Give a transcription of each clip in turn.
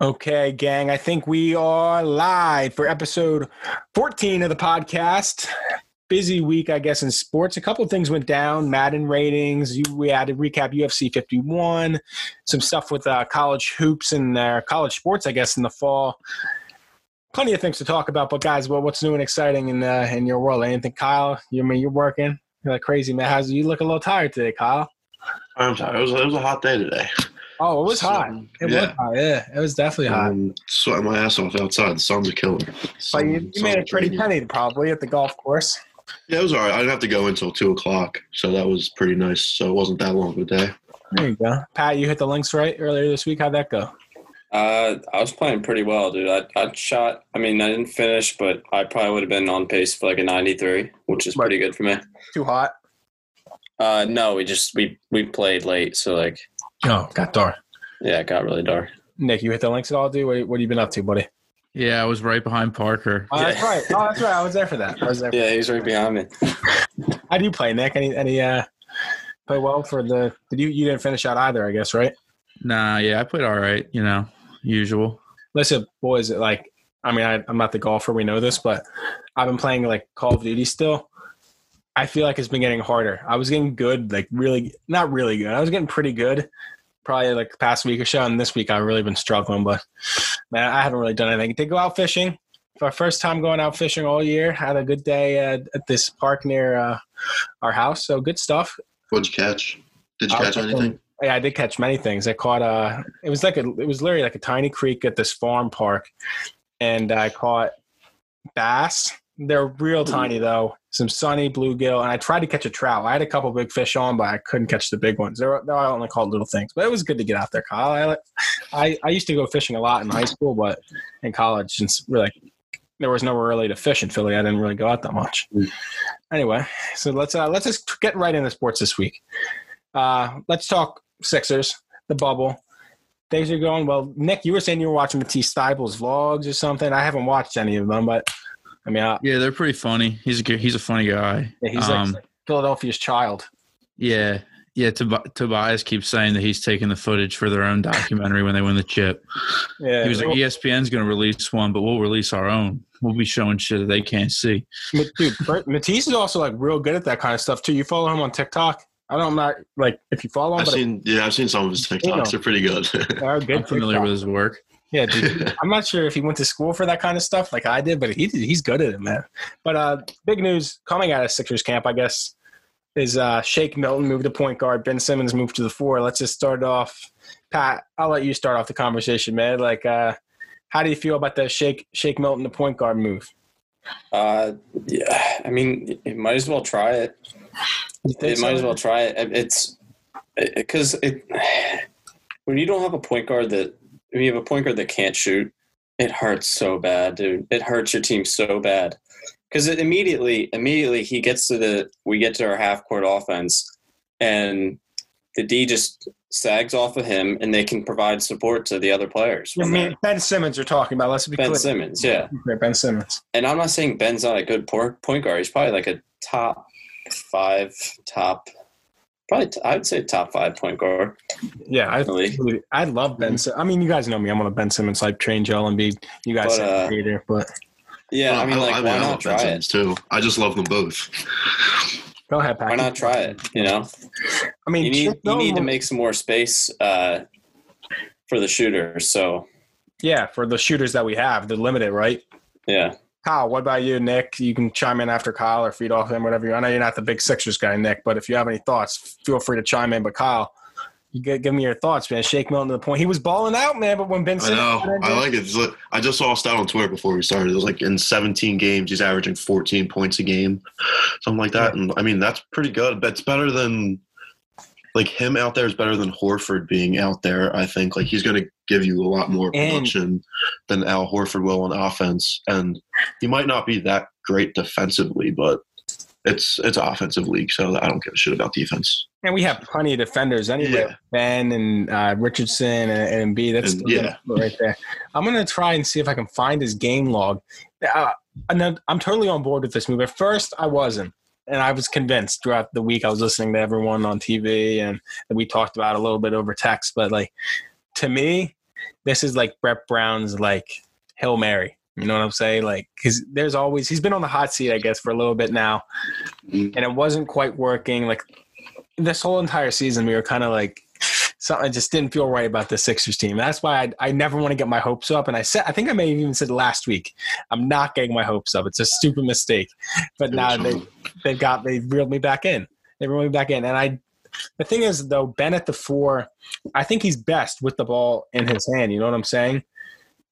Okay, gang, I think we are live for episode 14 of the podcast. Busy week, I guess, in sports. A couple things went down. Madden ratings. You, we had to recap UFC 51. Some stuff with uh, college hoops and uh, college sports, I guess, in the fall. Plenty of things to talk about. But guys, well, what's new and exciting in uh, in your world? Anything, Kyle? You I mean you're working? You're like crazy, man. How's you look a little tired today, Kyle? I'm sorry. It was, it was a hot day today. Oh, it was So, hot. It yeah. was hot. Yeah, it was definitely hot. I'm sweating my ass off outside. The sun's a killer. But you, you made a pretty radiant. penny probably at the golf course. Yeah, it was all right. I didn't have to go until two o'clock, so that was pretty nice. So it wasn't that long of a day. There you go. Pat, you hit the links right earlier this week. How'd that go? Uh, I was playing pretty well, dude. I, I shot. I mean, I didn't finish, but I probably would have been on pace for like a 93, which is pretty good for me. Too hot. Uh, no, we just we we played late, so like, Oh, got dark. yeah, it got really dark. Nick, you hit the links at all, dude? What, what have you been up to, buddy? Yeah, I was right behind Parker. Oh, that's Yeah. right. Oh, that's right. I was there for that. I was there. Yeah, he's right behind me. How do you play, Nick? Any any uh play well for the? Did you you didn't finish out either? I guess right. Nah, yeah, I played all right. You know, usual. Listen, boys, like I mean, I, I'm not the golfer. We know this, but I've been playing like Call of Duty still. I feel like it's been getting harder. I was getting good, like really, not really good. I was getting pretty good, probably like the past week or so. And this week I've really been struggling. But man, I haven't really done anything. Did go out fishing for our first time going out fishing all year. Had a good day uh, at this park near uh, our house. So good stuff. What'd you catch? Did you I catch anything? Yeah, I did catch many things. I caught a. it was like a it was literally like a tiny creek at this farm park, and I caught bass. They're real tiny though. Some sunny bluegill, and I tried to catch a trout. I had a couple big fish on, but I couldn't catch the big ones. They're, they're I only caught little things, but it was good to get out there, Kyle. I, I I used to go fishing a lot in high school, but in college, since really there was nowhere really to fish in Philly, I didn't really go out that much. Mm. Anyway, so let's uh, let's just get right into sports this week. Uh, let's talk Sixers, the bubble. Things are going well. Nick, you were saying you were watching Matisse Thybulle's vlogs or something. I haven't watched any of them, but I mean, uh, Yeah, they're pretty funny. He's a good, he's a funny guy. yeah, he's um, like Philadelphia's child. yeah, yeah. Tob- Tobias keeps saying that he's taking the footage for their own documentary when they win the chip. Yeah, He was like, ESPN's going to release one, but we'll release our own. We'll be showing shit that they can't see. Ma- dude, Matisse is also like real good at that kind of stuff too. You follow him on TikTok? I don't know, like if you follow him, I've but seen. Yeah, I've seen some of his TikToks. They're pretty good. they're good. I'm familiar TikTok. with his work. Yeah, dude. I'm not sure if he went to school for that kind of stuff like I did, but he he's good at it, man. But uh, big news coming out of Sixers camp, I guess, is uh, Shake Milton moved to point guard. Ben Simmons moved to the four. Let's just start off. Pat, I'll let you start off the conversation, man. Like, uh, how do you feel about the Shake Shake Milton to point guard move? Uh, yeah, I mean, you might as well try it. You think It might as well try it. It's because it when you don't have a point guard that when you have a point guard that can't shoot, it hurts so bad, dude. It hurts your team so bad because it immediately immediately he gets to the we get to our half court offense and the D just sags off of him and they can provide support to the other players. I mean. Ben Simmons you're talking about. Let's be Ben clear. Simmons, yeah. Ben Simmons. And I'm not saying Ben's not a good point guard. He's probably like a top five, top, probably t- I'd say top five point guard Yeah, I in the league. I love Ben. Sim- I mean, you guys know me. I'm on a Ben Simmons type train, Joel Embiid. You guys But, say uh, hater, but Yeah, I mean, like, why I not love Ben try it? Too. I just love them both. go ahead, Pat. Why not try it? You know, I mean, you need you need to make some more space uh, for the shooters. So Yeah, for the shooters that we have, they're limited, right? yeah, Kyle, what about you, Nick? You can chime in after Kyle or feed off him, whatever you. I know you're not the big Sixers guy, Nick, but if you have any thoughts, feel free to chime in. But Kyle, you give, give me your thoughts, man. Shake Milton to the point he was balling out, man. But when Ben I know. I like it. Like- I just saw a stat on Twitter before we started. It was like in 17 games, he's averaging 14 points a game, something like that. And I mean, that's pretty good. That's better than like him out there is better than Horford being out there. I think like he's going to give you a lot more And- than Al Horford will on offense, and he might not be that great defensively, but it's it's offensive league, so I don't give a shit about defense. and we have plenty of defenders anyway. Yeah. Ben and uh, Richardson and, and B. That's And, yeah. right there. I'm gonna try and see if I can find his game log. Uh, and then I'm totally on board with this move. At first, I wasn't. And I was convinced throughout the week. I was listening to everyone on TV, and we talked about it a little bit over text. But like, to me, this is like Brett Brown's like Hail Mary. You know what I'm saying? Like, because there's always he's been on the hot seat, I guess, for a little bit now, Mhm. and it wasn't quite working. Like this whole entire season, we were kind of like something I just didn't feel right about the Sixers team. That's why I, I never want to get my hopes up. And I said, I think I may have even said last week, I'm not getting my hopes up. It's a stupid mistake. But now they they've got they reeled me back in. They reeled me back in, and I. The thing is, though, Ben at the four, I think he's best with the ball in his hand. You know what I'm saying?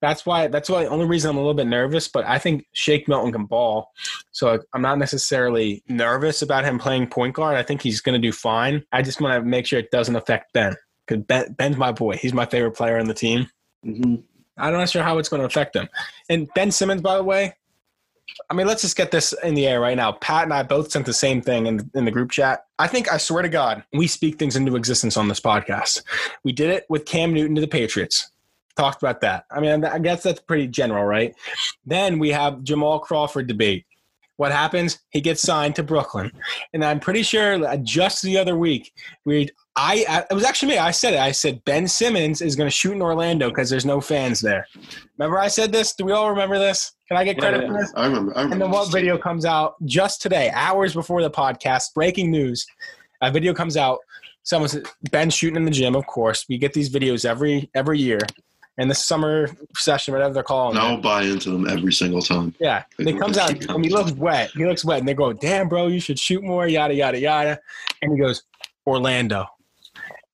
That's why. That's why the only reason I'm a little bit nervous. But I think Shake Milton can ball, so I'm not necessarily nervous about him playing point guard. I think he's going to do fine. I just want to make sure it doesn't affect Ben because ben, Ben's my boy. He's my favorite player on the team. Mhm. I'm not sure how it's going to affect him. And Ben Simmons, by the way, I mean, let's just get this in the air right now. Pat and I both sent the same thing in, in the group chat. I think, I swear to God, we speak things into existence on this podcast. We did it with Cam Newton to the Patriots. Talked about that. I mean, I guess that's pretty general, right? Then we have Jamal Crawford debate. What happens? He gets signed to Brooklyn, and I'm pretty sure just the other week we I, I it was actually me. I said it. I said Ben Simmons is going to shoot in Orlando because there's no fans there. Remember I said this? Do we all remember this? Can I get credit yeah. for this? I remember. I remember And then what video comes out just today, hours before the podcast? Breaking news. A video comes out. Someone said Ben shooting in the gym. Of course, we get these videos every every year. And the summer session, whatever they're calling And it. I'll buy into them every single time. Yeah, and it comes out and he looks wet. He looks wet, and they go, "Damn, bro, you should shoot more." Yada yada yada, and he goes, "Orlando,"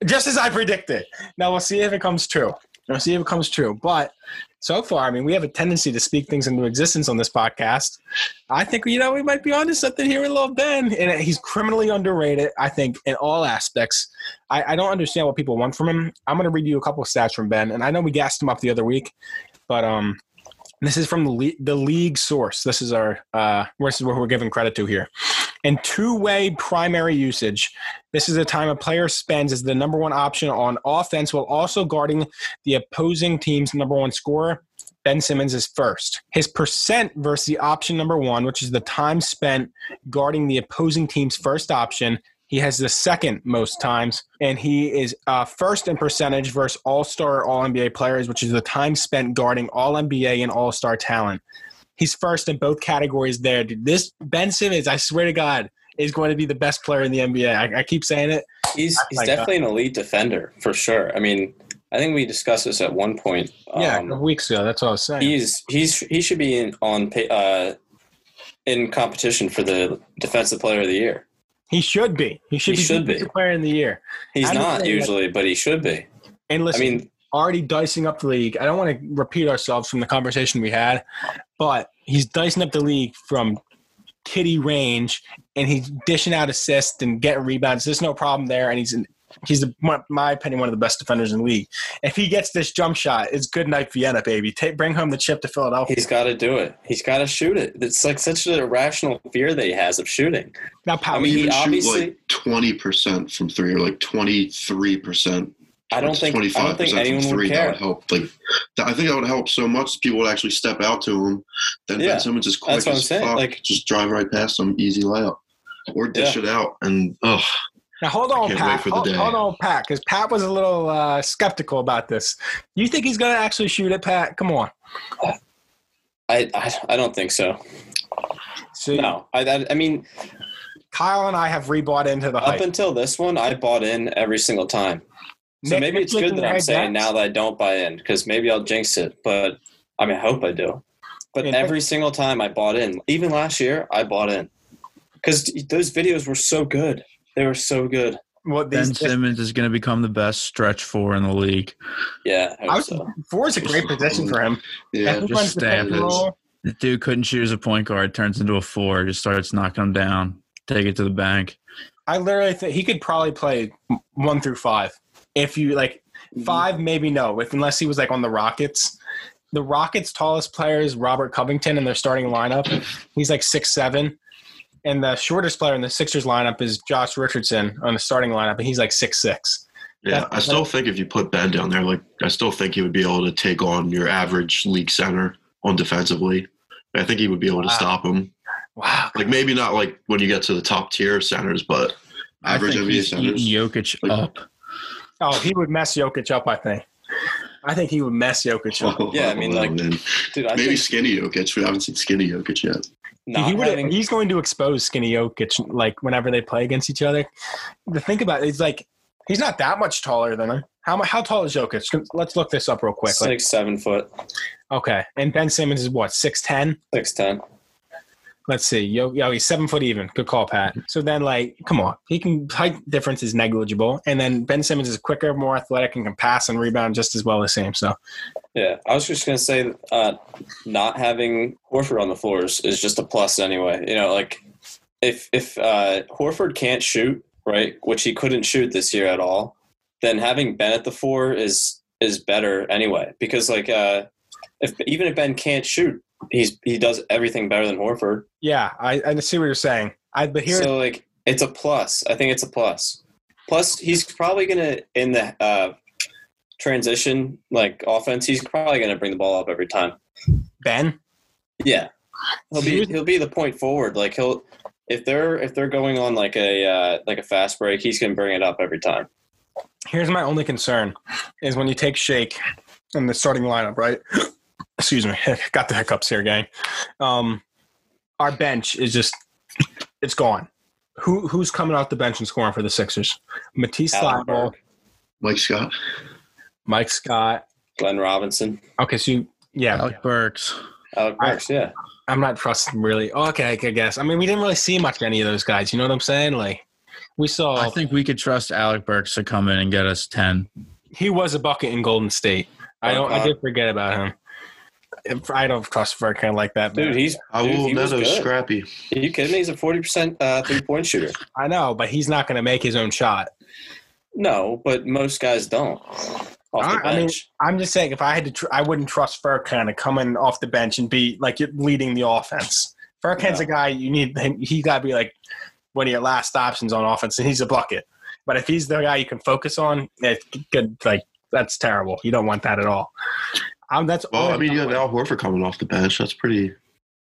just as I predicted. Now we'll see if it comes true. We'll see if it comes true. But so far, I mean, we have a tendency to speak things into existence on this podcast. I think you know we might be onto something here with little Ben, and he's criminally underrated. I think in all aspects. I, I don't understand what people want from him. I'm going to read you a couple of stats from Ben, and I know we gassed him up the other week, but um, this is from the le- the league source. This is our uh, this is what we're giving credit to here. In two way primary usage, this is the time a player spends as the number one option on offense while also guarding the opposing team's number one scorer. Ben Simmons is first. His percent versus the option number one, which is the time spent guarding the opposing team's first option, he has the second most times, and he is uh, first in percentage versus All Star, All NBA players, which is the time spent guarding All NBA and All Star talent. He's first in both categories there. Dude, this Ben Simmons, I swear to God, is going to be the best player in the NBA. I, I keep saying it. He's he's my definitely an elite defender for sure. I mean, I think we discussed this at one point. Yeah, Um, couple weeks ago. That's what I was saying. he's he's he should be in on uh, in competition for the defensive player of the year. He should be. He should He be should be. player in the year. He's I'm not saying that- usually, but he should be. And I listen, mean, already dicing up the league. I don't want to repeat ourselves from the conversation we had, but he's dicing up the league from kitty range, and he's dishing out assists and getting rebounds. There's no problem there, and he's in, he's the, my, my opinion one of the best defenders in the league. If he gets this jump shot, it's good night Vienna, baby. Take bring home the chip to Philadelphia. he's got to do it. He's got to shoot it. It's like such an irrational fear that he has of shooting. now, Pat, I mean, he he even shoot obviously- like twenty percent from three, or like twenty three percent. I don't think I don't think anyone would That would help. Like, that, I think that would help so much. People would actually step out to him. Then Yeah, Ben Simmons is quick that's what I'm as fuck. like- just drive right past him, easy layup, or dish it out. And oh, now hold on, Pat. wait for the hold, day. hold on, Pat, because Pat was a little uh, skeptical about this. You think he's going to actually shoot it, Pat? Come on. I, I I don't think so. So No, I I, I mean, Kyle and I have rebought into the hype. up until this one, I bought in every single time. So maybe it's good that I'm saying now that I don't buy in because maybe I'll jinx it. But I mean, I hope I do. But every single time I bought in, even last year, I bought in because those videos were so good. They were so good. What Ben these Simmons is going to become the best stretch four in the league. Yeah, I I was, so. four is a great position for him. yeah, If just runs the stamp it. The dude couldn't choose a point guard, turns into a four, just starts knocking them down, take it to the bank. I literally think he could probably play one through five. If you like mm-hmm. five, maybe no. If unless he was like on the Rockets. The Rockets' tallest player is Robert Covington in their starting lineup. He's like six seven. And the shortest player in the Sixers lineup is Josh Richardson on the starting lineup, and he's like six six. Yeah, I still think if you put Ben down there, like I still think he would be able to take on your average league center on defensively. I think he would be able to stop him. Wow. Like maybe not like when you get to the top tier centers, but I average think NBA he's eating centers. Jokic Like- up. Oh, he would mess Jokic up, I think. I think he would mess Jokic up. Oh, yeah, I mean, like, man. Dude, I maybe think skinny Jokic. We haven't seen skinny Jokic yet. not he would, having, he's going to expose Skinny Jokic like whenever they play against each other. The think about it, he's like he's not that much taller than him. How how tall is Jokic? Let's look this up real quick. Like, six, seven foot, okay, and Ben Simmons is what six ten. six, ten. Let's see. Yo, yo, he's seven foot even. Good call, Pat. So then, like, come on, he can height difference is negligible, and then Ben Simmons is quicker, more athletic, and can pass and rebound just as well as him. So Yeah, I was just gonna say, uh, not having Horford on the floors is just a plus anyway. You know, like if if uh, Horford can't shoot, right, which he couldn't shoot this year at all, then having Ben at the four is is better anyway. Because like, uh, if even if Ben can't shoot, he's he does everything better than Horford. yeah, I, I see what you're saying. I but here, So like, it's a plus. I think it's a plus. Plus, he's probably gonna in the uh, transition like offense. He's probably gonna bring the ball up every time. Ben. Yeah, he'll be he'll be the point forward. Like he'll if they're if they're going on like a uh, like a fast break, he's gonna bring it up every time. Here's my only concern is when you take Shake in the starting lineup, right? Excuse me, got the hiccups here, gang. Um, our bench is just it's gone. Who who's coming off the bench and scoring for the Sixers? Matisse Allen Thybulle, Mike Scott. Mike Scott. Glenn Robinson, Okay, so you, yeah, Alec Burks. Alec I- Burks. Yeah, I'm not trusting really. Oh, okay, I guess. I mean, we didn't really see much of any of those guys. You know what I'm saying? Like, we saw I think we could trust Alec Burks to come in and get us ten. he was a bucket in Golden State. I don't. I did forget about him. If- I don't trust Furkan like that. dude, man. he's I dude, will he was Neto scrappy. Are you kidding me? He's a forty percent uh, three point shooter. I know, but he's not going to make his own shot. No, but most guys don't. Off the I- I mean, bench. I'm just saying, if I had to, tr- I wouldn't trust Furkan to come in off the bench and be like leading the offense. Furkan's No. a guy you need. Him, he got to be like one of your last options on offense, and he's a bucket. But if he's the guy you can focus on, it could like that's terrible. You don't want that at all. Um, that's Well, all I mean, you have Al Horford coming off the bench. That's pretty.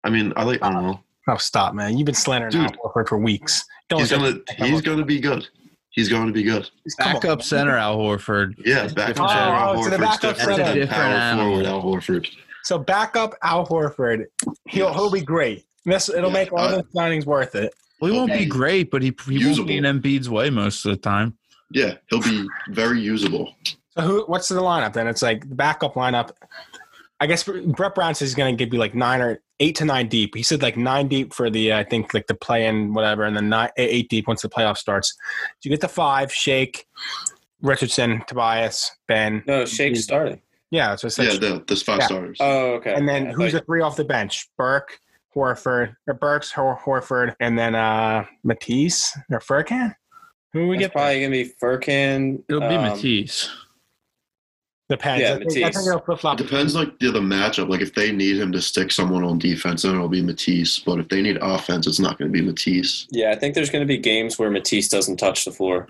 I mean, I like. I don't know. Oh, stop, man! You've been slandering Dude. Al Horford for weeks. Don't He's gonna. He's gonna be good. He's going to be good. Come on. Backup center Al Horford. Yeah, backup different center Oh, Al to the backup different center. Different power animal. forward Al Horford. So backup Al Horford, he'll Yes. he'll be great. This it'll Yeah, make all I- the signings worth it. Well, he won't Okay. be great, but he, he won't be in Usable. Embiid's way most of the time. Yeah, he'll be very usable. So who? What's the lineup then? It's like the backup lineup. I guess Brett Brown says he's going to give you like nine or eight to nine deep. He said like nine deep for the uh, I think like the play in whatever, and then nine eight deep once the playoff starts. So you get the five: Shake, Richardson, Tobias, Ben. no, Shake's starting. Yeah, so it's like, Yeah, the, there's five Yeah. starters. Oh, okay. and then I who's the three off the bench? Burke, Horford, or Burks, Hor- Horford, and then uh Matisse or Furkan. Who we it's get? probably gonna be Furkan. It'll be um, Matisse. Depends. Yeah, I think, I think Matisse. they'll flip It depends like the, the matchup. Like if they need him to stick someone on defense, then it'll be Matisse. But if they need offense, it's not going to be Matisse. Yeah, I think there's going to be games where Matisse doesn't touch the floor.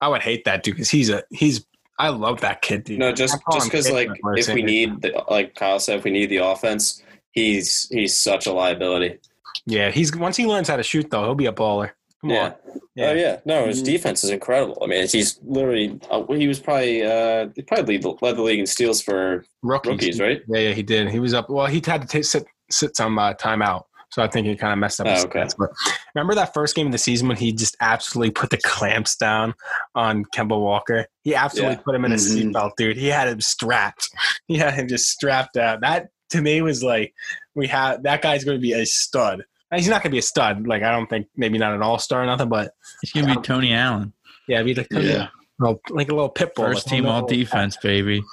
I would hate that dude because he's a he's. I love that kid, dude. No, just I just because like if we need the, like Kyle said, if we need the offense, he's he's such a liability. yeah, he's once he learns how to shoot though, he'll be a baller. Come yeah. on, Yeah. Oh yeah. No, his Mhm. defense is incredible. I mean, he's literally uh, he was probably uh, he probably lead led the league in steals for rookies, rookies, right? Yeah, yeah, he did. He was up. Well, he had to take, sit sit some uh, timeout, so I think he kind of messed up. Oh, his okay. stats. But remember that first game of the season when he just absolutely put the clamps down on Kemba Walker? He absolutely Yeah. put him in a Mhm. seatbelt, dude. He had him strapped. He had him just strapped out. That to me was like we have that guy's going to be a stud. And He's not going to be a stud. Like I don't think maybe not an all star or nothing, but He's gonna be um, Tony Allen, yeah, be like Yeah. well, like a little pit bull. first like, team all little- defense, baby. Did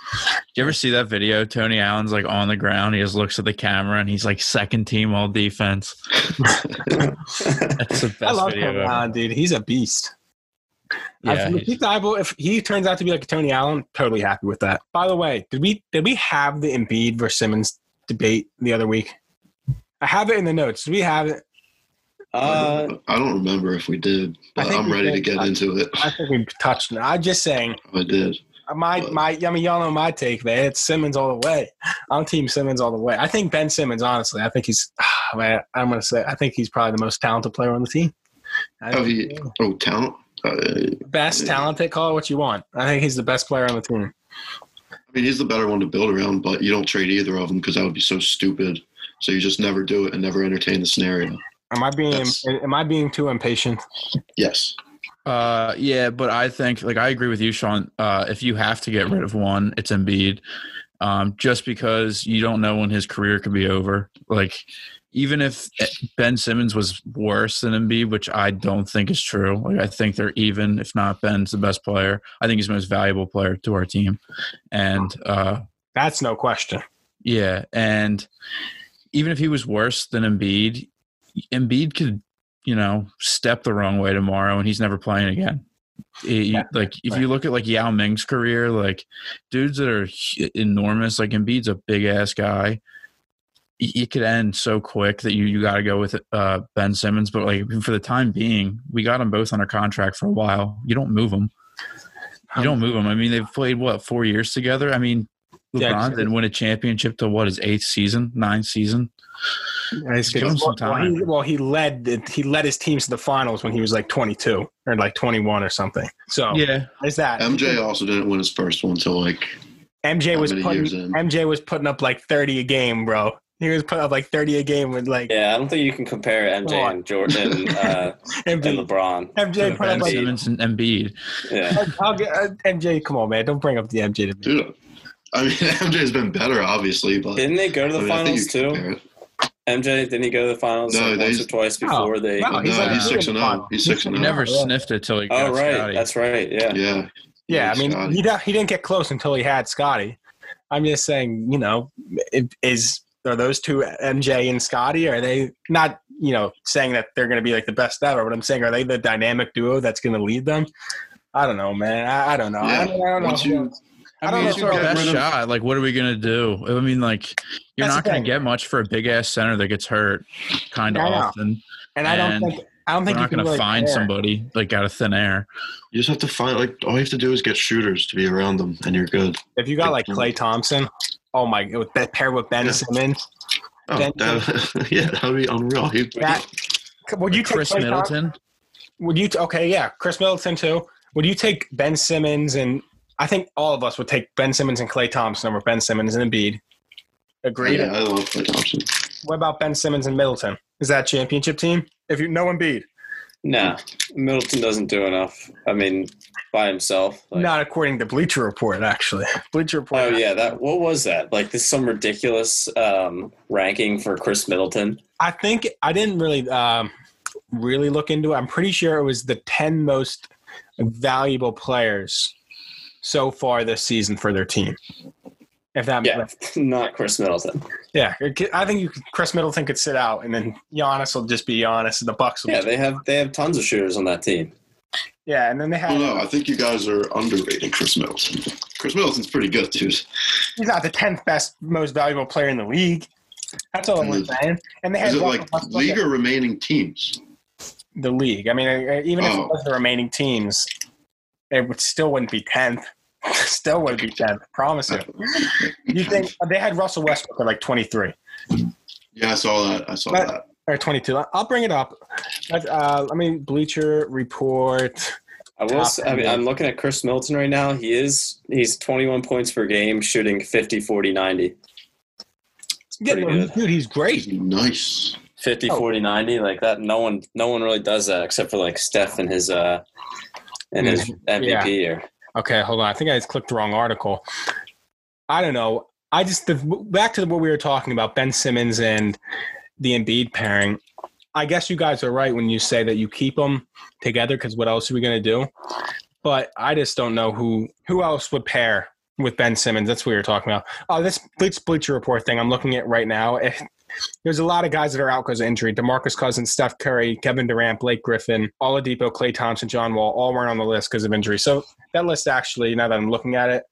you ever see that video? Tony Allen's like on the ground. He just looks at the camera and he's like second team all defense. That's the best I love video him, ever. Allen, dude. He's a beast. Yeah, If he's- Matisse Thybulle, if he turns out to be like a Tony Allen, totally happy with that. By the way, did we did we have the Embiid versus Simmons debate the other week? I have it in the notes. We have it? uh, I don't remember if we did, I but think I'm we ready to get I- into it. I think we touched on it. I'm just saying. I did. My my. I mean, y'all know my take, man. It's Simmons all the way. I'm Team Simmons all the way. I think Ben Simmons. Honestly, I think he's. Man, I'm gonna say. I think he's probably the most talented player on the team. I Oh, he, oh talent. Uh, best talented. Call it what you want. I think he's the best player on the team. I mean, he's the better one to build around, but you don't trade either of them because that would be so stupid. So you just never do it and never entertain the scenario. Am I being That's- am I being too impatient? Yes. Uh, yeah, but I think like I agree with you, Sean. Uh, if you have to get rid of one, it's Embiid. Um, just because you don't know when his career could be over. Like, even if Ben Simmons was worse than Embiid, which I don't think is true. Like, I think they're even. If not, Ben's the best player. I think he's the most valuable player to our team, and uh, That's no question. yeah, and even if he was worse than Embiid, Embiid could, you know, step the wrong way tomorrow and he's never playing again. He- Yeah, like if right. you look at like Yao Ming's career, like dudes that are enormous, like Embiid's a big ass guy. It it could end so quick that you you got to go with uh, Ben Simmons. But like for the time being, we got them both under contract for a while. You don't move them. You don't move them. I mean, they've played what four years together. I mean, LeBron just- didn't win a championship till what his eighth season, ninth season. He's give him some well, time. he, well, he led the, he led his teams to the finals when he was like 22 or like 21 or something. So Yeah, there's that. MJ also didn't win his first one until like MJ how was many putting years in? MJ was putting up like 30 a game, bro. He was putting up like 30 a game with like Yeah, I don't think you can compare MJ Come and Jordan uh, and LeBron. MJ put up like Simmons and Embiid. Yeah, I'll get, uh, MJ. Come on, man! Don't bring up the MJ to me. dude. I mean, MJ's been better, obviously, but didn't they go to the I think finals you too? MJ didn't he go to the finals No, like they- once or twice before they? No, he's no, like he's six and oh. zero. He's six and He zero. never yeah. sniffed it till he got Oh right, Scotty. that's right. Yeah. Yeah. Yeah, I mean, Scotty. he, he didn't get close until he had Scotty. I'm just saying, you know, it- is are those two MJ and Scotty? Are they not, you know, saying that they're going to be like the best ever? But I'm saying, are they the dynamic duo that's going to lead them? I don't know, man. I, I don't know. Yeah, I, don't- I don't once know. you- I, I don't mean, know it's if our best of- shot. Like, what are we gonna do? I mean, like, you're That's not gonna thing. get much for a big ass center that gets hurt kind of often. and I don't think I don't We're think you're not gonna really find compare. somebody like out of thin air. You just have to find like all you have to do is get shooters to be around them, and you're good. If you got like Klay Thompson, oh my, with that pair with Ben Yeah. Simmons, Oh, Then- that, yeah, that'd be unreal. He, that would you take Khris Klay Thompson? Middleton. Would you? T- okay, yeah, Khris Middleton too. Would you take Ben Simmons and I think all of us would take Ben Simmons and Klay Thompson over Ben Simmons and Embiid. Agreed. yeah, I love Klay Thompson. What about Ben Simmons and Middleton? Is that championship team? If you no Embiid, Nah, Middleton doesn't do enough. I mean, by himself. Like, not according to Bleacher Report, actually. Bleacher Report. Oh yeah, that what was that? Like this some ridiculous um, ranking for Khris Middleton. I think I didn't really um, really look into it. I'm pretty sure it was the 10 most valuable players so far this season for their team. If that Yeah, not Khris Middleton. yeah, I think you could, Khris Middleton could sit out, and then Giannis will just be Giannis, and the Bucks will. Yeah, be, they have they have tons of shooters on that team. yeah, and then they have. Well, no, I think you guys are underrating Khris Middleton. Khris Middleton's pretty good, dude. He's not the tenth best, most valuable player in the league. That's all I'm Is- saying. And they had Is it like Westbrook league or remaining teams? the league. I mean, even if it Oh. was the remaining teams, it would still wouldn't be tenth. still wouldn't be tenth. Promise you. You think they had Russell Westbrook at like twenty three Yeah, I saw that. I saw But- that. or twenty two? I'll bring it up. But, uh, I mean, Bleacher Report. I will. Say, I mean, I'm looking at Khris Middleton right now. He is he's 21 points per game, shooting 50, 40, 90. Yeah, Pretty no, he's- good. dude, he's great. Nice. 50, Oh. 40, 90 like that. No one, no one really does that except for like Steph and his uh, and his MVP Yeah. year. Okay, hold on. I think I just clicked the wrong article. I don't know. I just the, back to what we were talking about Ben Simmons and the Embiid pairing. I guess you guys are right when you say that you keep them together because what else are we going to do? But I just don't know who who else would pair with Ben Simmons. That's what we were talking about. Oh, this Bleach Bleacher Report thing I'm looking at right now. eh, There's a lot of guys that are out because of injury. DeMarcus Cousins, Steph Curry, Kevin Durant, Blake Griffin, Oladipo, Klay Thompson, John Wall, all weren't on the list because of injury. So that list actually, now that I'm looking at it,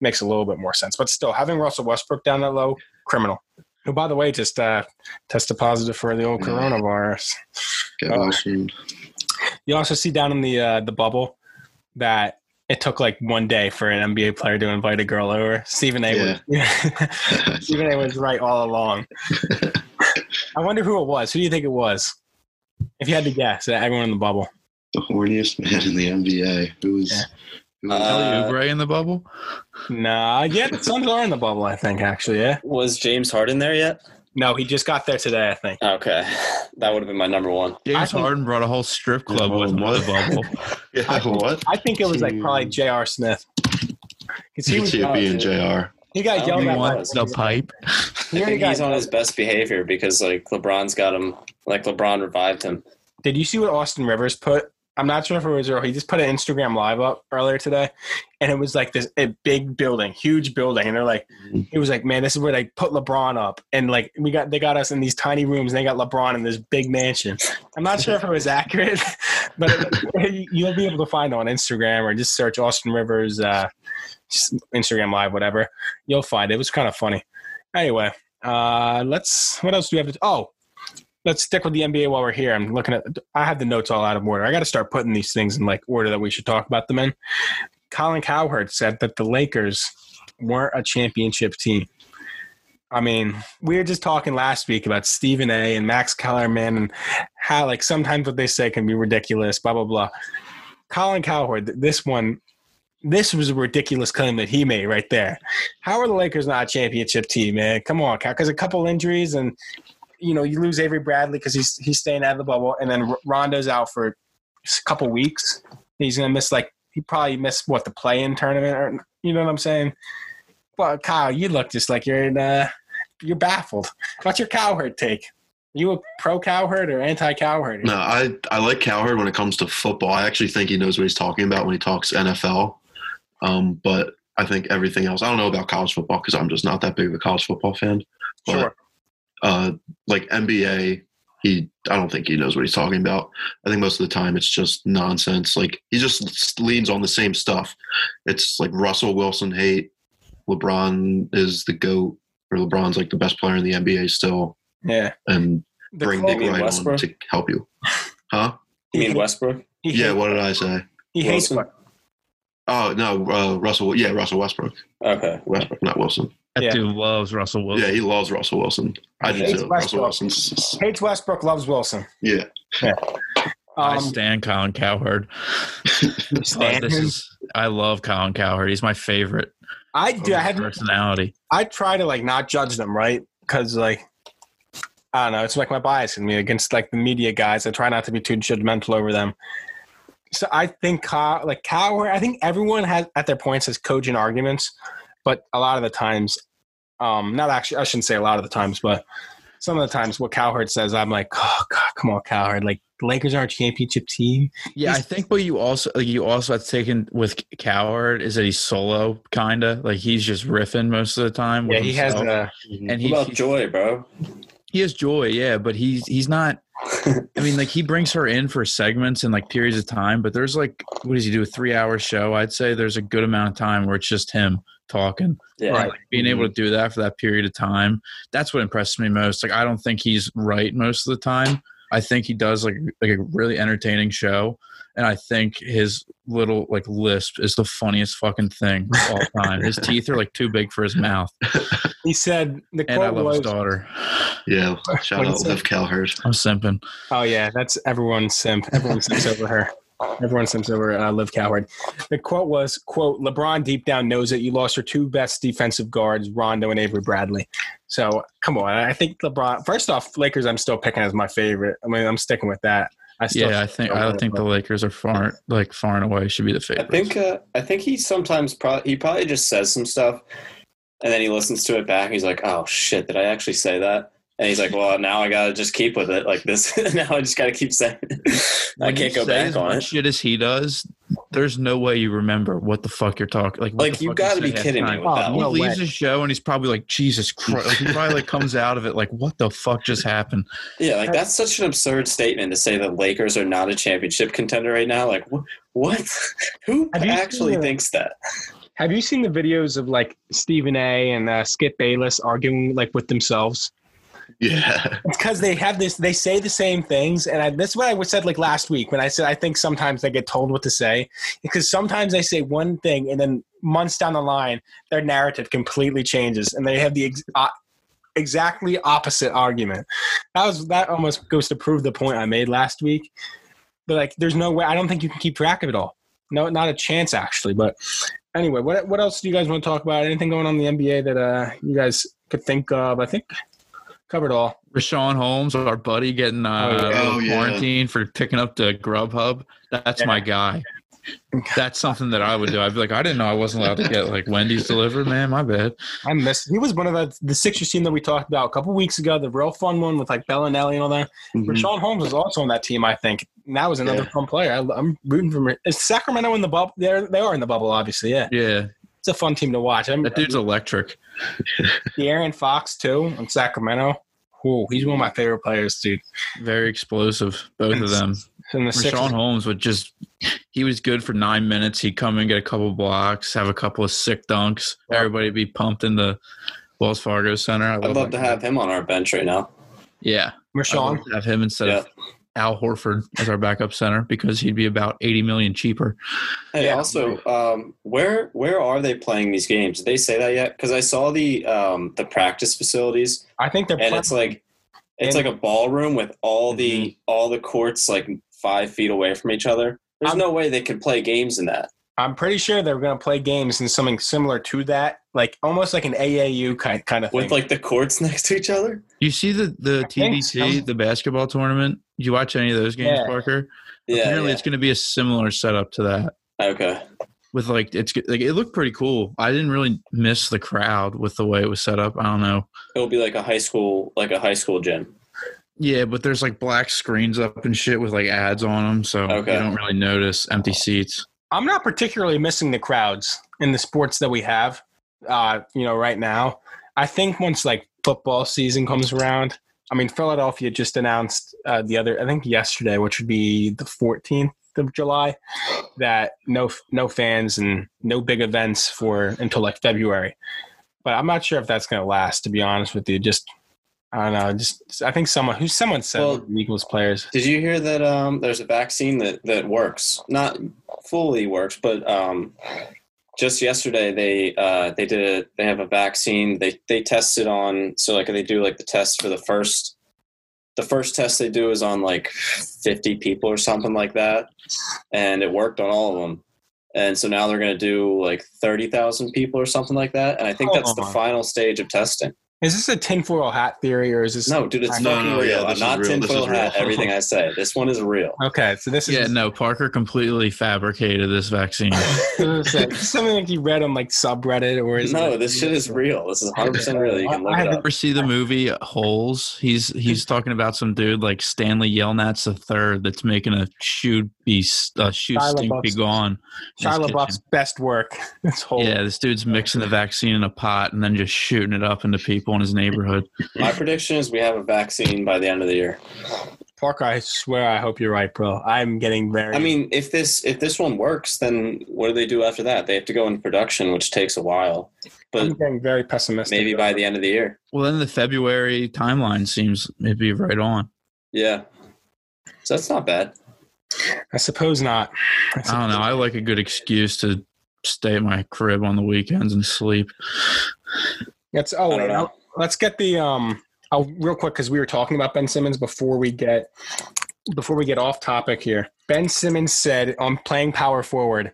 makes a little bit more sense. But still, having Russell Westbrook down that low, criminal. Who, by the way, just uh, tested positive for the old Yeah. coronavirus. Get Oh. well. You also see down in the uh, the bubble that it took like one day for an NBA player to invite a girl over. Stephen A. Was, Stephen A. was right all along. I wonder who it was. Who do you think it was? If you had to guess, uh, everyone in the bubble. the horniest man in the NBA. Who was Yeah. Uh, Kelly Oubre in the bubble. Nah, yeah, the Suns are in the bubble. I think actually, yeah. Was James Harden there yet? No, he just got there today. I think. Okay, that would have been my number one. I James think- Harden brought a whole strip club with him to what? the bubble. yeah, I think- what? I think it was like probably J.R. Smith. 'Cause he, was, TTP and JR. he got I yelled at. know by- what- the pipe. he I think he's on his best behavior because like LeBron's got him. Like LeBron revived him. Did you see what Austin Rivers put? I'm not sure if it was real. He just put an Instagram live up earlier today, and it was like this a big building, huge building, and they're like, he was like, man, this is where they put LeBron up, and like we got they got us in these tiny rooms, and they got LeBron in this big mansion. I'm not sure if it was accurate, but it, you'll be able to find on Instagram or just search Austin Rivers, uh, Instagram live, whatever. You'll find it. It was kind of funny. Anyway, uh, let's. What else do we have to? Oh, let's stick with the NBA while we're here. I'm looking at. I have the notes all out of order. I got to start putting these things in like order that we should talk about them in. Colin Cowherd said that the Lakers weren't a championship team. I mean, we were just talking last week about Stephen A. and Max Kellerman and how like sometimes what they say can be ridiculous. Blah blah blah. Colin Cowherd, this one. This was a ridiculous claim that he made right there. How are the Lakers not a championship team, man? Come on, because a couple injuries and you know, you lose Avery Bradley because he's he's staying out of the bubble, and then R- Rondo's out for a couple weeks. He's gonna miss like he probably missed what the play-in tournament, or you know what I'm saying? Well, Kyle, you look just like you're in, uh, you're baffled. What's your Cowherd take? You a pro Cowherd or anti Cowherd? No, I I like Cowherd when it comes to football. I actually think he knows what he's talking about when he talks NFL. Um, but I think everything else. I don't know about college football because I'm just not that big of a college football fan. But Sure. Uh, like NBA, he I don't think he knows what he's talking about. I think most of the time it's just nonsense. Like he just leans on the same stuff. It's like Russell Wilson hate. LeBron is the goat, or LeBron's like the best player in the NBA still, Yeah. and The bring quote- Nick mean Wright on to help you. Huh? You mean Westbrook? he Yeah. What did I say? he hates Wilson? Oh no, uh, Russell. Yeah, Russell Westbrook. Okay. Westbrook, not Wilson. That Yeah. dude loves Russell Wilson. Yeah, he loves Russell Wilson. I do Hates too. Westbrook. Russell Wilson hates Westbrook, loves Wilson. Yeah, I Um, stand Colin Cowherd. you Oh, stand this is I love Colin Cowherd. He's my favorite. I do. I have personality. I try to like not judge them, right? Because like I don't know, it's like my bias in me against like the media guys. I try not to be too judgmental over them. So I think Cow, like Cowherd, I think everyone has at their points has cogent arguments, but a lot of the times, um, not actually, I shouldn't say a lot of the times, but some of the times what Cowherd says, I'm like, oh God, come on, Cowherd. Like the Lakers are a championship team. Yeah, I think what you also like you also have taken with Cowherd is that he's solo kinda. Like he's just riffing most of the time. Yeah, with he has a and he What about he- Joy, bro? He has joy, yeah, but he's he's not I mean, like he brings her in for segments and like periods of time, but there's like what does he do? A three hour show? I'd say there's a good amount of time where it's just him talking. Yeah. Right. Like, being able to do that for that period of time, that's what impresses me most. Like I don't think he's right most of the time. I think he does like like a really entertaining show, and I think his little like lisp is the funniest fucking thing of all time. his teeth are like too big for his mouth, he said the and I quote love was his daughter. yeah. Shout out he say? Liv Cowherd. I'm simping. Oh yeah, that's everyone's simp. Everyone simps over her. Everyone simps over uh, Liv Cowherd. The quote was, "quote LeBron deep down knows that you lost your two best defensive guards, Rondo and Avery Bradley. So come on, I think LeBron. First off, Lakers, I'm still picking as my favorite. I mean, I'm sticking with that. I still Yeah, I think I think the Lakers are far like far and away should be the favorite. I think uh, I think he sometimes pro- he probably just says some stuff, and then he listens to it back. And he's like, "Oh shit, did I actually say that?" And he's like, "Well, now I gotta just keep with it like this. now I just gotta keep saying it. I can't go say back as on much it." Shit as he does, there's no way you remember what the fuck you're talking. Like, Like you got to be kidding me with that Oh, He no leaves way. his show and he's probably like, Jesus Christ. Like, he probably like comes out of it like, what the fuck just happened? Yeah, like that's such an absurd statement to say the Lakers are not a championship contender right now. Like wh- what? Who Have actually the- thinks that? Have you seen the videos of like Stephen A. and uh, Skip Bayless arguing like with themselves? Yeah, because they have this. They say the same things, and I, this is what I said like last week when I said I think sometimes they get told what to say because sometimes they say one thing and then months down the line their narrative completely changes and they have the ex- uh, exactly opposite argument. That was that almost goes to prove the point I made last week. But like, there's no way. I don't think you can keep track of it all. no, not a chance actually. But anyway, what what else do you guys want to talk about? Anything going on in the NBA that uh, you guys could think of? I think covered all. Richaun Holmes, our buddy, getting uh, Oh, yeah. Oh, yeah. quarantined for picking up the Grubhub. That's Yeah. my guy. That's something that I would do. I'd be like, I didn't know I wasn't allowed to get like Wendy's delivered. Man, my bad. I missed. He was one of the the Sixers team that we talked about a couple weeks ago. The real fun one with like Bellinelli and all that. Mhm. Richaun Holmes was also on that team, I think. And that was another Yeah. fun player. I, I'm rooting for. him. Is Sacramento in the bubble? They're they are in the bubble, obviously. Yeah, Yeah, it's a fun team to watch. I'm, that dude's electric. De'Aaron Fox too on Sacramento. Ooh, he's one of my favorite players, dude. Very explosive, both of them. In the Richaun Sixers, Holmes would just, he was good for nine minutes. He'd come in, get a couple blocks, have a couple of sick dunks. Everybody would be pumped in the Wells Fargo Center. I I'd love that to guy. have him on our bench right now. Yeah. I'd Richaun. love to have him instead Yeah. of Al Horford as our backup center because he'd be about 80 million cheaper. Hey, Yeah. also, um, where where are they playing these games? Did they say that yet? Because I saw the um, the practice facilities, I think they're. and playing- it's like it's And- like a ballroom with all the all the courts like five feet away from each other. There's I'm- no way they could play games in that. I'm pretty sure they're going to play games in something similar to that, like almost like an AAU kind kind of thing. with like the courts next to each other. You see the, the I TBT, so. the basketball tournament? Did you watch any of those games, Yeah. Parker? Yeah, Apparently, yeah. it's going to be a similar setup to that. okay. With like, it's like it looked pretty cool. I didn't really miss the crowd with the way it was set up. I don't know. It'll be like a high school, like a high school gym. Yeah, but there's like black screens up and shit with like ads on them, so Okay. you don't really notice empty seats. I'm not particularly missing the crowds in the sports that we have, uh, you know, right now. I think once like football season comes around, I mean, Philadelphia just announced uh, the other, I think yesterday, which would be the 14th of July, that no no fans and no big events for until like February. But I'm not sure if that's going to last. To be honest with you, just I don't know. Just I think someone who's someone said Well- Eagles players. Did you hear that? Um, there's a vaccine that that works, not fully works, but um, just yesterday they uh, they did a, they have a vaccine. They they tested on so like they do like the test for the first the first test they do is on like 50 people or something like that, and it worked on all of them. And so now they're going to do like 30,000 people or something like that. And I think that's the final stage of testing. Is this a tinfoil hat theory or is this No, dude, it's No, fucking no, real. yeah, I'm not tinfoil hat. Everything I say. This one is real. Okay, so this is Yeah, no, Parker completely fabricated this vaccine. something like you read on like subreddit or is No, it- this shit is real. This is 100 percent real. You can look I it haven't- up. Ever see the movie Holes? He's he's talking about some dude like Stanley Yelnats the third that's making a shoe be a shoe Shia stink be gone. in his Shia LaBeouf's best work. This whole Yeah, this dude's mixing the vaccine in a pot and then just shooting it up into people in his neighborhood. My prediction is we have a vaccine by the end of the year. Parker. I swear, I hope you're right, bro. I'm getting very. I mean, if this if this one works, then what do they do after that? They have to go into production, which takes a while. But I'm getting very pessimistic. maybe by the end of the year. Well, then the February timeline seems maybe right on. Yeah. So that's not bad. I suppose not. I don't know. I like a good excuse to stay at my crib on the weekends and sleep. That's oh, I don't know. Let's get the um. Oh, real quick because we were talking about Ben Simmons before we get before we get off topic here. Ben Simmons said on playing power forward,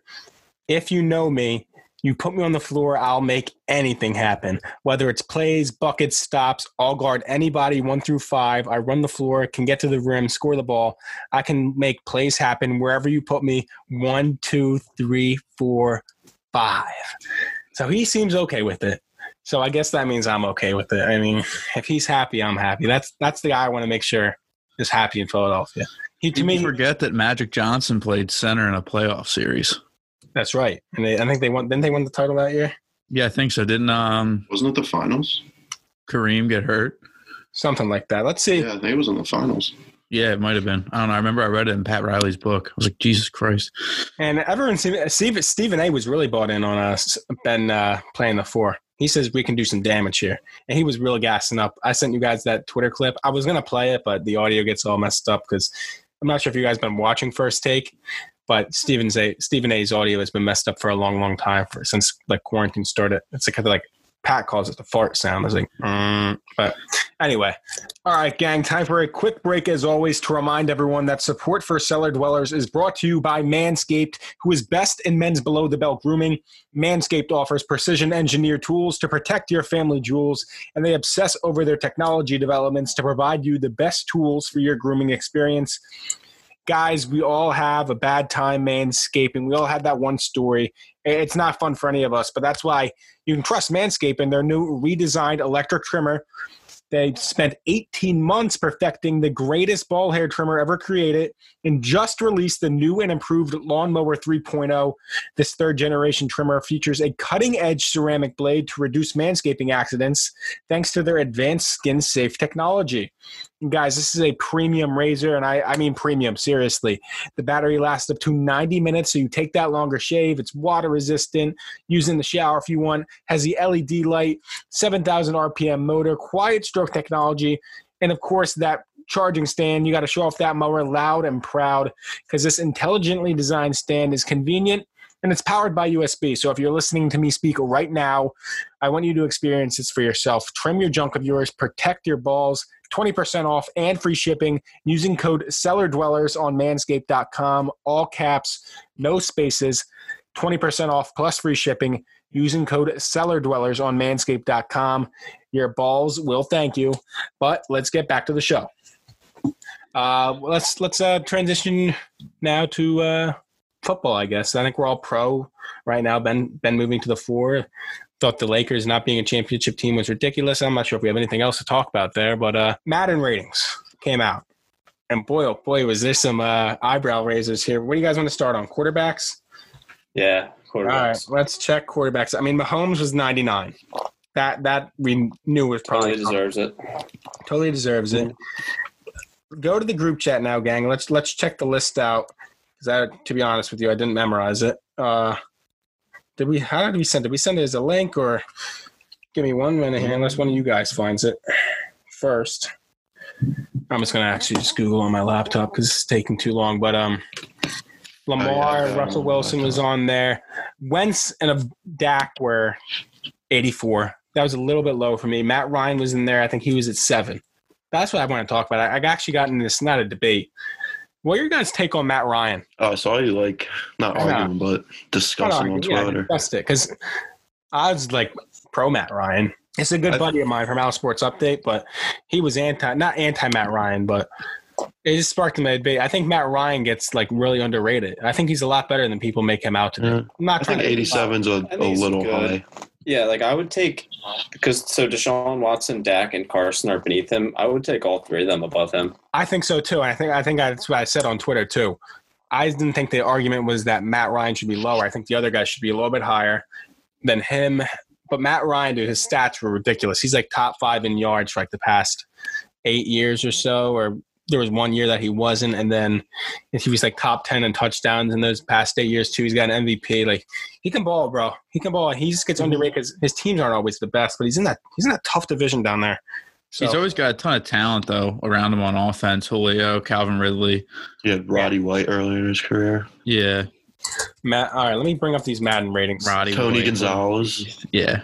"If you know me, you put me on the floor, I'll make anything happen. Whether it's plays, buckets, stops, I'll guard anybody one through five. I run the floor, can get to the rim, score the ball. I can make plays happen wherever you put me. One, two, three, four, five. So he seems okay with it. So I guess that means I'm okay with it. I mean, if he's happy, I'm happy. That's that's the guy I want to make sure is happy in Philadelphia. He to People me, forget that Magic Johnson played center in a playoff series. that's right. And they, I think they won. Didn't they win the title that year? Yeah, I think so. Didn't um Wasn't it the finals? Kareem get hurt? Something like that. Let's see. Yeah, I think it was in the finals. Yeah, it might have been. I don't know. I remember I read it in Pat Riley's book. I was like, Jesus Christ. And everyone, Steve, Stephen A. was really bought in on us. Ben uh, playing the four. He says we can do some damage here, and he was really gassing up. I sent you guys that Twitter clip. I was gonna play it, but the audio gets all messed up because I'm not sure if you guys been watching First Take, but Stephen's A. Stephen A.'s audio has been messed up for a long, long time for since like quarantine started. It's like kind of like Pat calls it the fart sound. I was like, mm. but anyway. All right, gang, time for a quick break as always to remind everyone that support for cellar dwellers is brought to you by Manscaped, who is best in men's below the belt grooming. Manscaped offers precision engineered tools to protect your family jewels, and they obsess over their technology developments to provide you the best tools for your grooming experience guys, we all have a bad time manscaping. We all have that one story. It's not fun for any of us, but that's why you can trust Manscaped, their new redesigned electric trimmer. They spent 18 months perfecting the greatest ball hair trimmer ever created and just released the new and improved Lawnmower 3.0. This third generation trimmer features a cutting edge ceramic blade to reduce manscaping accidents thanks to their advanced skin safe technology. Guys, this is a premium razor, and I, I mean premium, seriously. The battery lasts up to 90 minutes, so you take that longer shave. It's water resistant, use in the shower if you want, has the LED light, 7,000 RPM motor, quiet stroke technology, and of course, that charging stand. You got to show off that mower loud and proud because this intelligently designed stand is convenient and it's powered by USB. So if you're listening to me speak right now, I want you to experience this for yourself. Trim your junk of yours, protect your balls. 20% off and free shipping using code cellar dwellers on manscaped.com all caps no spaces 20% off plus free shipping using code cellar dwellers on manscaped.com your balls will thank you but let's get back to the show uh, let's let's uh, transition now to uh, football. I guess I think we're all pro right now. Ben Ben moving to the four. Thought the Lakers not being a championship team was ridiculous. I'm not sure if we have anything else to talk about there, but uh, Madden ratings came out, and boy oh boy was there some uh, eyebrow raisers here. What do you guys want to start on? Quarterbacks. Yeah, All right, let's check quarterbacks. I mean, Mahomes was 99. That that we knew was probably probably deserves it. totally deserves it. Go to the group chat now, gang. Let's let's check the list out. Because to be honest with you, I didn't memorize it. Uh, did we? How did we send it? We send it as a link, or give me one minute here, unless one of you guys finds it first. I'm just gonna actually just Google on my laptop because it's taking too long. But um, Lamar, Oh, yeah, I got it on Russell Wilson was on there. Wentz and a Dak were 84. That was a little bit low for me. Matt Ryan was in there. I think he was at seven. That's what I want to talk about. I, I actually got into this, not a debate. What are your guys' take on Matt Ryan? Oh, I saw you like not I know. arguing, but discussing on Yeah, Twitter. discussed it because I was like pro Matt Ryan. It's a good I- buddy of mine from Al Sports Update, but he was anti, not anti Matt Ryan, but it just sparked a debate. I think Matt Ryan gets like really underrated. I think he's a lot better than people make him out to be. Yeah. I'm not I trying think to 87's a, I a think he's little high. Yeah, like I would take because so Deshaun Watson, Dak, and Carson are beneath him. I would take all three of them above him. I think so too. I think I think that's what I said on Twitter too. I didn't think the argument was that Matt Ryan should be lower. I think the other guy should be a little bit higher than him. But Matt Ryan, dude, his stats were ridiculous. He's like top five in yards for like the past eight years or so. Or there was one year that he wasn't, and then he was like top ten in touchdowns in those past eight years too. He's got an MVP. Like he can ball, bro. He can ball. He just gets mhm. underrated because his teams aren't always the best. But he's in that he's in that tough division down there. So, He's always got a ton of talent though around him on offense. Julio, Calvin Ridley. He had Roddy White earlier in his career. Yeah, Matt. All right, let me bring up these Madden ratings. Roddy. Tony White. Gonzalez. Yeah,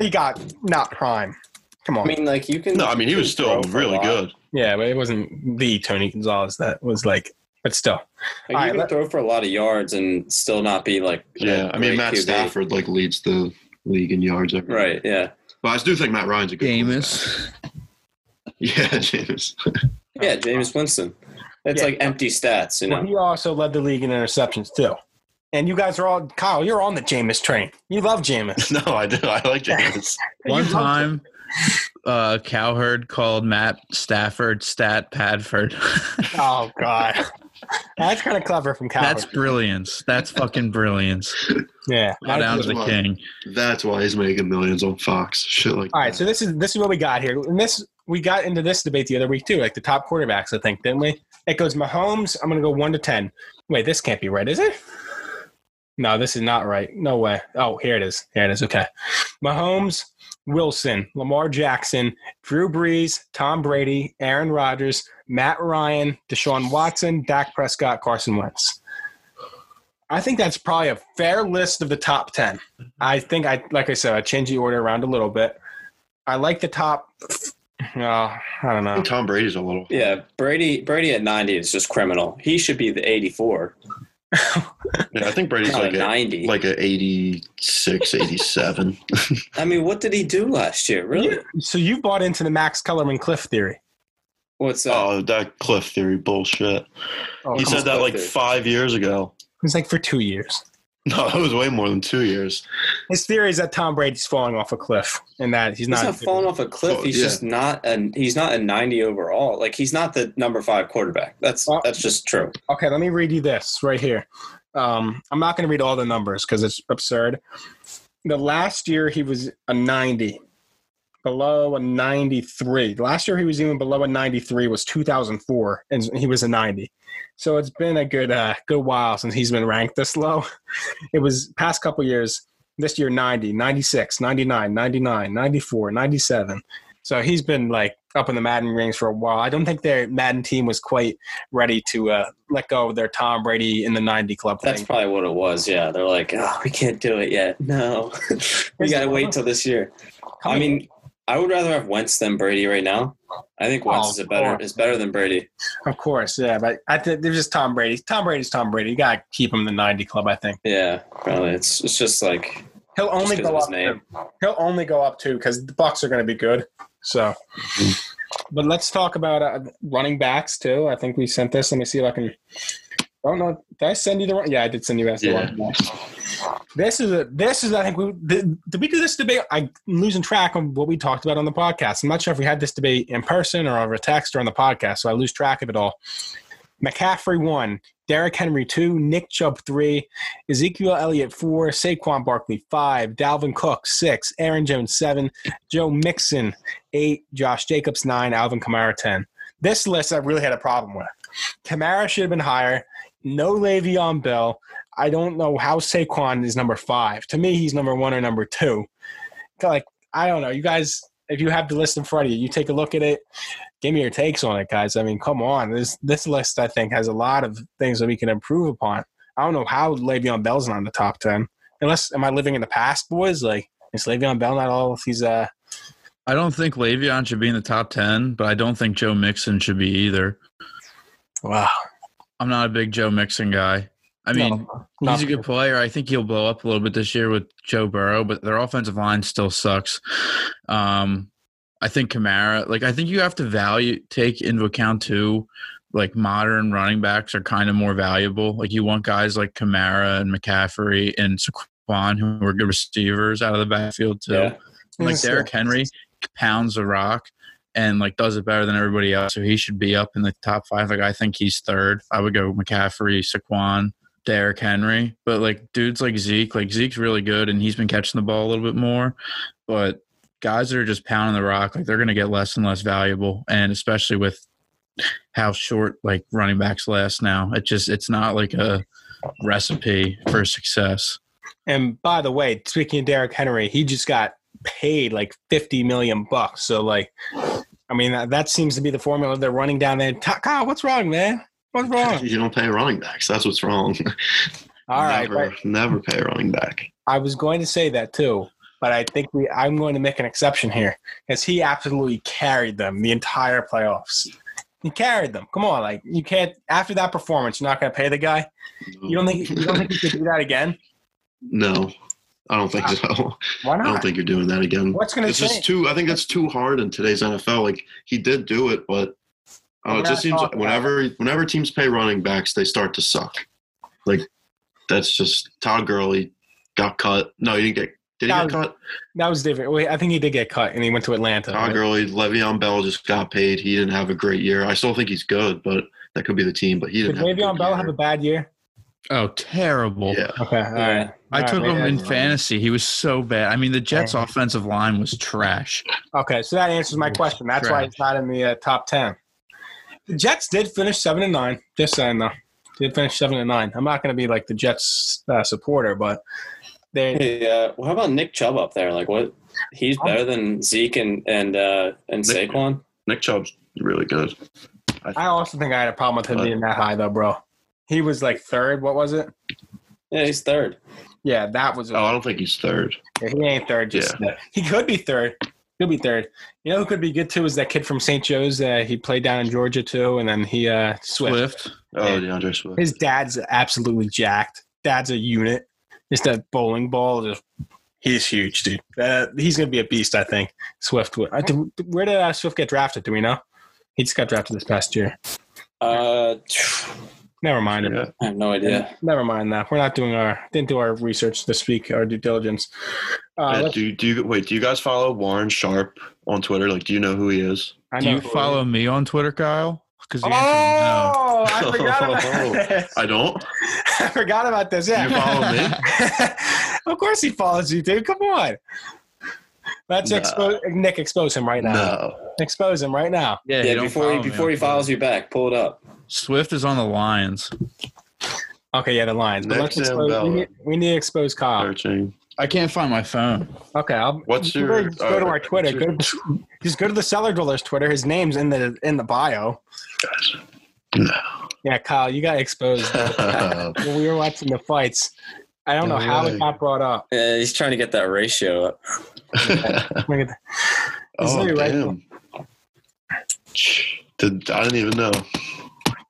He got not prime. Come on. I mean, like you can. No, I mean he was still throw for really lot. good. Yeah, but it wasn't the Tony Gonzalez that was like, but still. Like, you can let- throw for a lot of yards and still not be like. Yeah, I mean Matt QB. Stafford like leads the league in yards. Every Right. Yeah. But I do think Matt Ryan's a good. Jameis. Yeah, Jameis. Yeah. Jameis Winston. It's Yeah. like empty stats, you Well, know. he also led the league in interceptions too. And you guys are all Kyle. You're on the Jameis train. You love Jameis. no, I do. I like Jameis. One time, uh, Cowherd called Matt Stafford Stat Padford. Oh God, that's kind of clever from Cowherd. That's brilliance. That's fucking brilliance. yeah. Bow down to the That's king. That's why he's making millions on Fox. Shit like All right, that. so this is this is what we got here. And this we got into this debate the other week too, like the top quarterbacks. I think didn't we? It goes Mahomes. I'm gonna go one to ten. Wait, this can't be right, is it? No, this is not right. No way. Oh, here it is. Here it is. Okay, Mahomes, Wilson, Lamar Jackson, Drew Brees, Tom Brady, Aaron Rodgers, Matt Ryan, Deshaun Watson, Dak Prescott, Carson Wentz. I think that's probably a fair list of the top 10. I think I, like I said, I changed the order around a little bit. I like the top. Uh, I don't know. Tom Brady's a little. Yeah, Brady Brady at 90 is just criminal. He should be the 84, Yeah, I think Brady's like a a 90. like a 86, 87. I mean, what did he do last year? Really? So you bought into the Max Kellerman Cliff theory. What's that? oh, that Cliff theory bullshit. Oh, He said that like theory. five years ago. it was like for two years. No, that was way more than two years. His theory is that Tom Brady's falling off a cliff and that he's He's not. not, falling off a cliff. Oh, He's yeah. just not a he's not a 90 overall. Like he's not the number five quarterback. That's Well- that's just true. Okay, let me read you this right here. Um, I'm not going to read all the numbers because it's absurd. The last year he was a 90, below a 93. Last year he was even below a 93 was 2004, and he was a 90. So it's been a good uh, good while since he's been ranked this low. It was past couple years. This year 90, 96, 99, 99, 94, 97. So he's been like up in the Madden rings for a while. I don't think their Madden team was quite ready to uh, let go of their Tom Brady in the 90 club That's thing. probably what it was. Yeah, they're like, oh, we can't do it yet. No, we got to wait till this year. I mean, I would rather have Wentz than Brady right now. I think Wentz Oh, is a better of is better than Brady. of course, yeah, but I think they're just Tom Brady. Tom Brady's Tom Brady. You got to keep him in the 90 club, I think. Yeah, probably. It's it's just like He'll only go up. Two. He'll only go up two because the Bucs are going to be good. So, but let's talk about uh, running backs too. I think we sent this. Let me see if I can. Oh, I don't know. Did I send you the run? Yeah, I did send you guys the Yeah. backs. This is a. This is. I think we did, did. we do this debate? I'm losing track of what we talked about on the podcast. I'm not sure if we had this debate in person or over text or on the podcast, so I lose track of it all. McCaffrey one, Derrick Henry two, Nick Chubb three, Ezekiel Elliott four, Saquon Barkley five, Dalvin Cook six, Aaron Jones seven, Joe Mixon eight, Josh Jacobs nine, Alvin Kamara ten. This list I really had a problem with. Kamara should have been higher. No Le'Veon Bell. I don't know how Saquon is number five. To me, he's number one or number two. Like I don't know. You guys, if you have the list in front of you, you take a look at it. Give me your takes on it, guys. I mean, come on. This this list I think has a lot of things that we can improve upon. I don't know how Le'Veon Bell's not in the top ten. Unless am I living in the past, boys? Like is Le'Veon Bell not all he's uh I don't think Le'Veon should be in the top ten, but I don't think Joe Mixon should be either. wow. I'm not a big Joe Mixon guy. I mean, No, he's a good player. I think he'll blow up a little bit this year with Joe Burrow, but their offensive line still sucks. Um, I think Kamara, like I think you have to value take into account too, like modern running backs are kind of more valuable. Like you want guys like Kamara and McCaffrey and Saquon who are good receivers out of the backfield too. Yeah. Like Yes, Derrick. Henry pounds the rock and like does it better than everybody else. So he should be up in the top five. Like I think he's third. I would go McCaffrey, Saquon, Derrick Henry. But like dudes like Zeke, like Zeke's really good and he's been catching the ball a little bit more. But guys that are just pounding the rock, like they're gonna get less and less valuable. And especially with how short like running backs last now. It just it's not like a recipe for success. And by the way, speaking of Derrick Henry, he just got paid like fifty million bucks. So like, I mean that, that seems to be the formula they're running down there. Kyle, what's wrong, man? What's wrong? You don't pay running backs. That's what's wrong. All right, never, but never pay a running back. I was going to say that too, but I think we I'm going to make an exception here because he absolutely carried them the entire playoffs. He carried them. Come on, like you can't after that performance, you're not going to pay the guy. You don't think you don't think you could do that again? No, I don't think so. Why I don't think you're doing that again. What's going to It's change? just too. I think that's too hard in today's NFL. Like he did do it, but uh, it just seems whenever whenever teams pay running backs, they start to suck. Like that's just Todd Gurley got cut. No, he didn't get. Did he That get was- cut? that was different. Wait, I think he did get cut, and he went to Atlanta. Todd right? Gurley, Le'Veon Bell just got paid. He didn't have a great year. I still think he's good, but that could be the team. But he Did didn't. a Le'Veon Bell year. have a bad year? Oh, terrible. Yeah, Okay, all Yeah. right. I All took right, him in I- fantasy. He was so bad. I mean, the Jets' Yeah. offensive line was trash. Okay, so that answers my question. That's why he's not in the uh, top ten. The Jets did finish seven and nine. Just saying though, did finish seven and nine. I'm not going to be like the Jets uh, supporter, but they Hey, uh, well, how about Nick Chubb up there? Like, what? He's better than Zeke and and uh, and Nick- Saquon. Nick Chubb's really good. I also think I had a problem with him But- being that high though, bro. He was like third. What was it? Yeah, he's third. Yeah, that was. Oh, I don't think he's third. he ain't third. Just he could be third. He'll be third. You know who could be good too is that kid from St. Joe's. Uh, he played down in Georgia too, and then he uh, Swift. Swift. Oh, DeAndre Swift. His dad's absolutely jacked. Dad's a unit. Just a bowling ball. Just he's huge, dude. Uh, he's gonna be a beast. I think Swift. would- I do- Where did uh, Swift get drafted? Do we know? He just got drafted this past year. Uh, Never mind. Yeah. I have no idea. Never mind that. We're not doing our didn't do our research this week, our due diligence. Uh, Yeah, do do you wait? Do you guys follow Warren Sharp on Twitter? Like, do you know who he is? I Do you follow is. me on Twitter, Kyle? Because the answer is no. Oh, I forgot about this. I don't. I forgot about this. Yeah. You follow me? of course he follows you, dude. Come on. Let's No. expose Nick. Expose him right now. No. Expose him right now. Yeah, Yeah, before he before on he follows you back, pull it up. Swift is on the Lions. Okay, yeah, the lines. But let's expose. We Zambella. need, we need to expose Kyle. Searching. I can't find my phone. Okay, I'll. What's you your- can Just go to uh, our Twitter. what's Go, your- just go to the Cellar Dwellers Twitter. His name's in the in the bio. No. Yeah, Kyle, you got exposed when we were watching the fights. I don't know No how it got brought up. Uh, he's trying to get that ratio up. Look at that. He's oh literally right damn! Did, I didn't even know.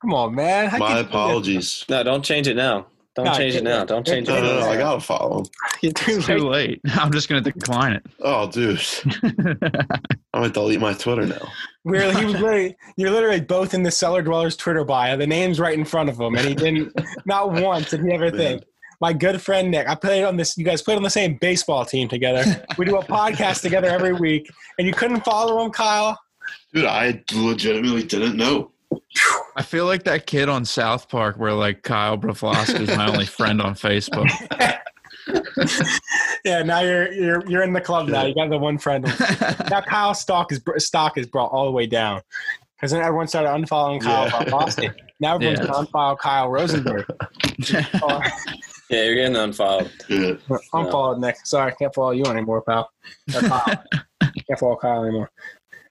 Come on, man. How My can you do apologies. No, don't change it now. Don't No, change it now. Don't change No, it. no, no. now. I gotta follow him. You're too It's too late. late. I'm just gonna decline it. Oh, dude, I'm gonna delete my Twitter now. We're, he was literally, you're literally both in the Cellar Dwellers Twitter bio. The name's right in front of him, and he didn't. not once did he ever think. My good friend Nick, I played on this. You guys played on the same baseball team together. We do a podcast together every week, and you couldn't follow him, Kyle. Dude, I legitimately didn't know. I feel like that kid on South Park where like Kyle Broflovski is my only friend on Facebook. Yeah, now you're you're you're in the club now. You got the one friend. Now Kyle's stock is stock is brought all the way down because then everyone started unfollowing Kyle Yeah. Broflovski. Now everyone's Yeah. gonna unfollow Kyle Rosenberg. Yeah, you're getting unfollowed. Yeah. unfollowed Nick. Sorry, I can't follow you anymore, pal. Or Kyle. can't follow Kyle anymore.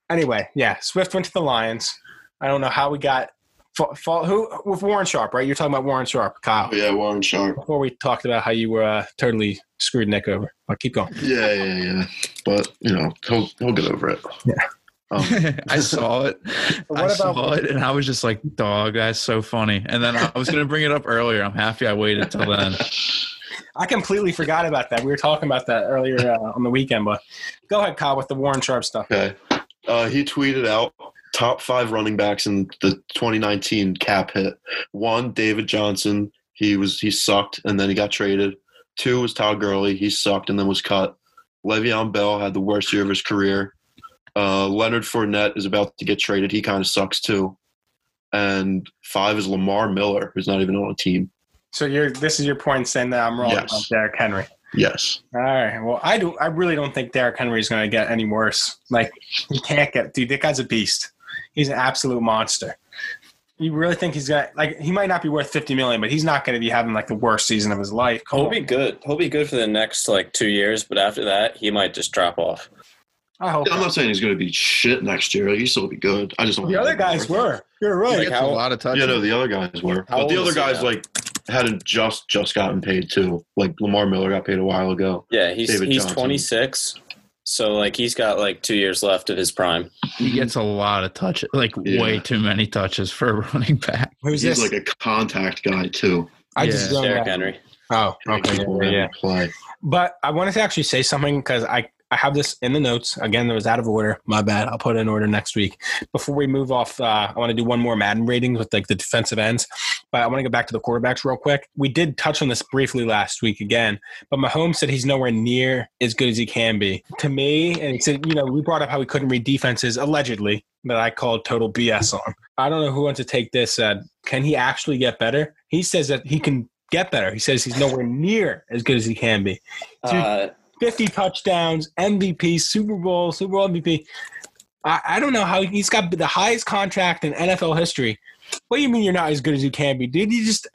Anyway, yeah, Swift went to the Lions. I don't know how we got. Fa- fa- who with Warren Sharp, right? You're talking about Warren Sharp, Kyle. Oh, yeah, Warren Sharp. Before we talked about how you were uh, totally screwed Nick over. But keep going. Yeah, yeah, yeah. But you know, he'll he'll get over it. Yeah. Um, I saw it. What I about- saw it, and I was just like, "Dog, that's so funny." And then I was gonna bring it up earlier. I'm happy I waited till then. I completely forgot about that. We were talking about that earlier uh, on the weekend, but go ahead, Kyle, with the Warren Sharp stuff. okay. Uh, he tweeted out top five running backs in the 2019 cap hit. One, David Johnson. He was he sucked and then he got traded. Two was Todd Gurley. He sucked and then was cut. Le'Veon Bell had the worst year of his career. Uh, Leonard Fournette is about to get traded. He kind of sucks too. And five is Lamar Miller, who's not even on a team. So you're this is your point saying that I'm wrong Yes. about Derrick Henry. Yes. All right. Well, I do. I really don't think Derrick Henry is going to get any worse. Like he can't get. Dude, that guy's a beast. He's an absolute monster. You really think he's got like he might not be worth fifty million, but he's not going to be having like the worst season of his life. Come He'll on. be good. He'll be good for the next like two years, but after that, he might just drop off. I hope. I'm not saying he's going to be shit next year. He still be good. I just don't. The other guys were. You're right. Like gets how- a lot of touches. Yeah, no, the other guys were, How but the other guys now? like hadn't just just gotten paid too. Like Lamar Miller got paid a while ago. Yeah, he's David he's Johnson. 26, so like he's got like two years left of his prime. he gets a lot of touches, like Yeah. way too many touches for a running back. Who's He's this? like a contact guy too. I just Yeah. don't Derrick. Henry. Oh, okay. People Yeah, yeah. play. But I wanted to actually say something because I, I have this in the notes. Again, it was out of order. My bad. I'll put it in order next week. Before we move off, uh, I want to do one more Madden ratings with like the defensive ends. But I want to go back to the quarterbacks real quick. We did touch on this briefly last week again, but Mahomes said he's nowhere near as good as he can be. To me, and he said, you know, we brought up how he couldn't read defenses allegedly that I called total BS on. I don't know who wants to take this. Uh, can he actually get better? He says that he can get better. He says he's nowhere near as good as he can be. Dude, Uh, 50 touchdowns, MVP, Super Bowl, Super Bowl MVP. I, I don't know how he's got the highest contract in NFL history. What do you mean you're not as good as you can be, dude? You just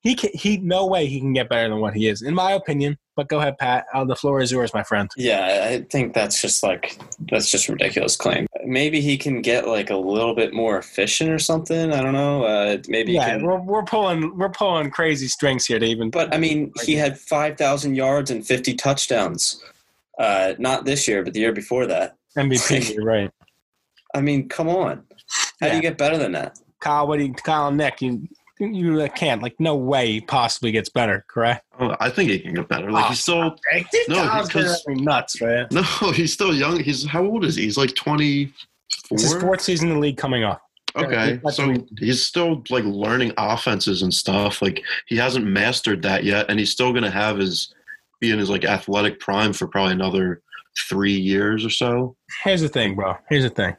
he can, he no way he can get better than what he is, in my opinion. But go ahead, Pat. Uh, the floor is yours, my friend. yeah, I think that's just like that's just a ridiculous claim. maybe he can get like a little bit more efficient or something. I don't know. Uh, maybe. he Yeah, can, we're, we're pulling we're pulling crazy strings here to even. but I mean, he had five thousand yards and fifty touchdowns. Uh, not this year, but the year before that. MVP, you're right? I mean, come on. How do you get better than that? Kyle, what do you, Kyle and Nick? You you can't like no way he possibly gets better, correct? Oh, I think he can get better. Like Oh, he's ah, still No, Kyle's because- driving me nuts, man. no, he's still young. He's how old is he? He's like twenty four. It's his fourth season in the league coming up. Okay, That's so what he's still like learning offenses and stuff. Like he hasn't mastered that yet, and he's still gonna have his be in his like athletic prime for probably another three years or so. Here's the thing, bro. Here's the thing.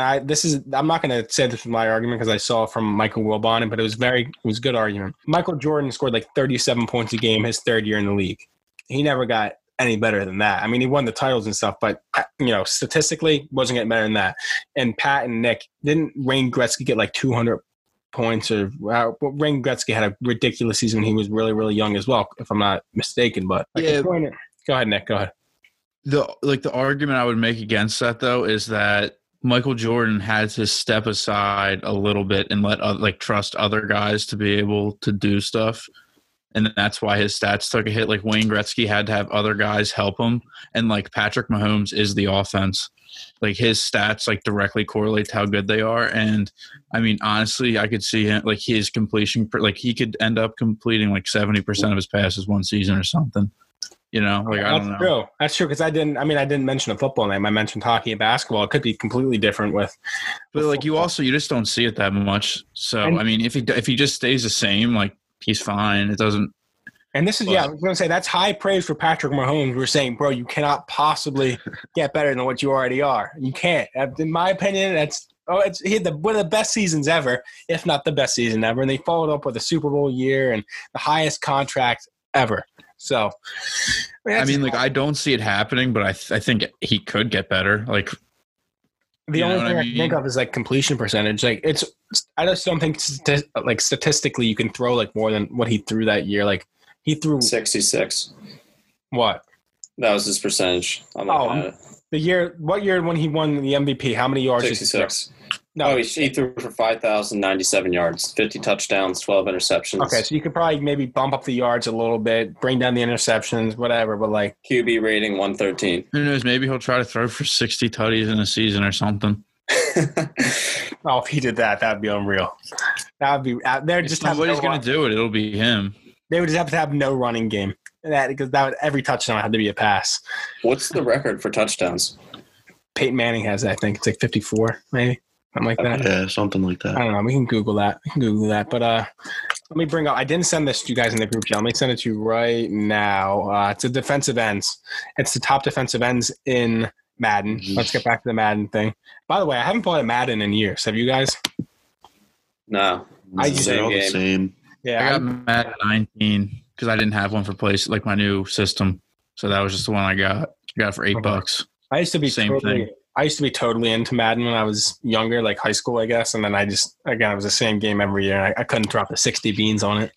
I, this is I'm not going to say this is my argument because I saw it from Michael Wilbon, but it was very it was good argument. Michael Jordan scored like 37 points a game his third year in the league. He never got any better than that. I mean, he won the titles and stuff, but you know, statistically, wasn't getting better than that. And Pat and Nick didn't Wayne Gretzky get like 200 points or uh, Wayne Gretzky had a ridiculous season he was really really young as well, if I'm not mistaken. But like, Yeah. go ahead, Nick. Go ahead. the like the argument I would make against that though is that Michael Jordan had to step aside a little bit and let oth- like trust other guys to be able to do stuff. And that's why his stats took a hit. Like Wayne Gretzky had to have other guys help him, and like Patrick Mahomes is the offense. Like his stats like directly correlate to how good they are. And I mean, honestly, I could see him like his completion, like he could end up completing like seventy percent of his passes one season or something. You know, like I That's don't know. true. That's true because I didn't. I mean, I didn't mention a football name. I mentioned hockey and basketball. It could be completely different with. But like you also you just don't see it that much. So And- I mean, if he if he just stays the same, like he's fine. It doesn't. And this is yeah. I was going to say that's high praise for Patrick Mahomes. We're saying, bro, you cannot possibly get better than what you already are. You can't. Uh, In my opinion, that's oh, it's he had the one of the best seasons ever, if not the best season ever. And they followed up with a Super Bowl year and the highest contract ever. So, I that's- mean, like I don't see it happening, but I th- I think he could get better. Like The only thing I I, think of is like completion percentage. Like it's, I just don't think stati- like statistically you can throw like more than what he threw that year. Like he threw Sixty-six. what That was his percentage. I'm Oh, looking at it. the year? What year when he won the MVP? How many yards? did he throw? Sixty-six. No. Oh, he, he threw for five thousand ninety-seven yards, fifty touchdowns, twelve interceptions. okay, so you could probably maybe bump up the yards a little bit, bring down the interceptions, whatever. But like, QB rating one thirteen. who knows? Maybe he'll try to throw for sixty tutties in a season or something. oh, if he did that, that'd be unreal. That would be. uh, They're just have somebody's no gonna do it, it'll be him. They would just have to have no running game. That because that would, every touchdown had to be a pass. What's the record for touchdowns? Peyton Manning has, I think, it's like fifty-four, maybe something like that. Yeah, something like that. I don't know. We can Google that. We can Google that. But uh, let me bring up. I didn't send this to you guys in the group chat. Let me send it to you right now. Uh, it's a defensive ends. It's the top defensive ends in Madden. Let's get back to the Madden thing. By the way, I haven't played Madden in years. Have you guys? No. I It's the They're same all the game. same. I got Madden nineteen because I didn't have one for place like my new system. So that was just the one I got. I got it for eight Okay. bucks. I, I used to be the Same totally. thing. I used to be totally into Madden when I was younger, like high school, I guess. And then I just again, it was the same game every year. I, I couldn't drop the sixty beans on it.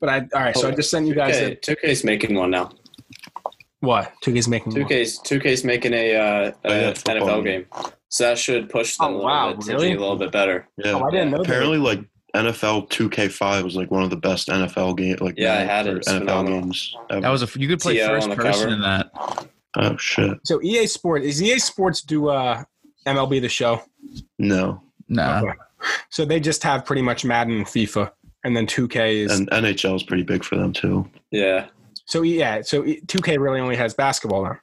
But I all right. So I just sent you guys a, 2K, 2K's making one now. what? Two K's making. 2K's 2K's making a, uh, Oh, yeah, NFL game. So that should push them Oh, a little wow, bit really? be a little bit better. Yeah. Oh, I didn't know. that. Apparently, like NFL 2K5 was like one of the best NFL game like Yeah, I had it. NFL phenomenal. games. ever. That was a you could play TO first person cover. in that. Oh shit. So EA Sport is EA Sports do uh MLB the show. No, Nah. Okay. So they just have pretty much Madden and FIFA, and then 2K is and NHL is pretty big for them too. Yeah. so yeah. So 2K really only has basketball now.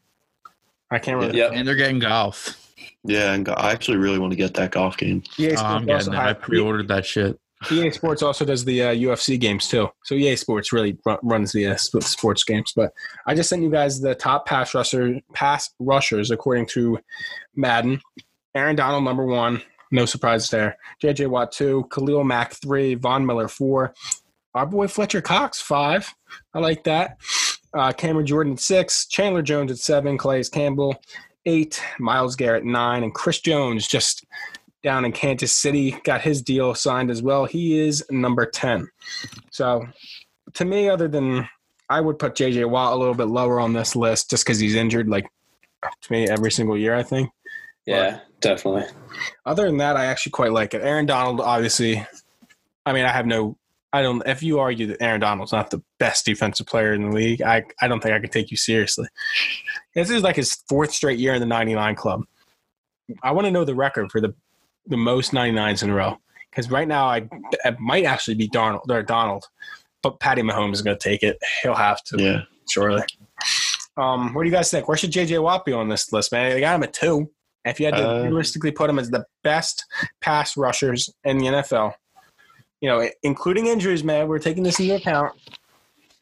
I can't really. Yep. And they're getting golf. Yeah, and go- I actually really want to get that golf game. EA Oh, I'm also getting it. I have- pre-ordered that shit. EA Sports also does the uh, UFC games too. So EA Sports really ru- runs the uh, sports games. But I just sent you guys the top pass rusher pass rushers according to Madden. Aaron Donald number one, no surprise there. JJ Watt two, Khalil Mack three, Von Miller four, our boy Fletcher Cox five. I like that. Uh, Cameron Jordan six, Chandler Jones at seven, Calais Campbell eight, Myles Garrett nine, and Chris Jones just down in Kansas City got his deal signed as well. He is number 10. So to me, other than I would put JJ Watt a little bit lower on this list just because he's injured, like to me, every single year, I think. Yeah, definitely. Other than that, I actually quite like it. Aaron Donald, obviously. I mean, I have no. I don't. If you argue that Aaron Donald's not the best defensive player in the league, I I don't think I could take you seriously. This is like his fourth straight year in the 99 club. I want to know the record for the the most 99s in a row because right now I it might actually be Donald or Donald, but Patty Mahomes is going to take it. He'll have to Yeah. surely. Um, what do you guys think? Where should JJ Watt be on this list, man? They got him at two. If you had to Uh, realistically put him as the best pass rushers in the NFL, you know, including injuries, man, we're taking this into account.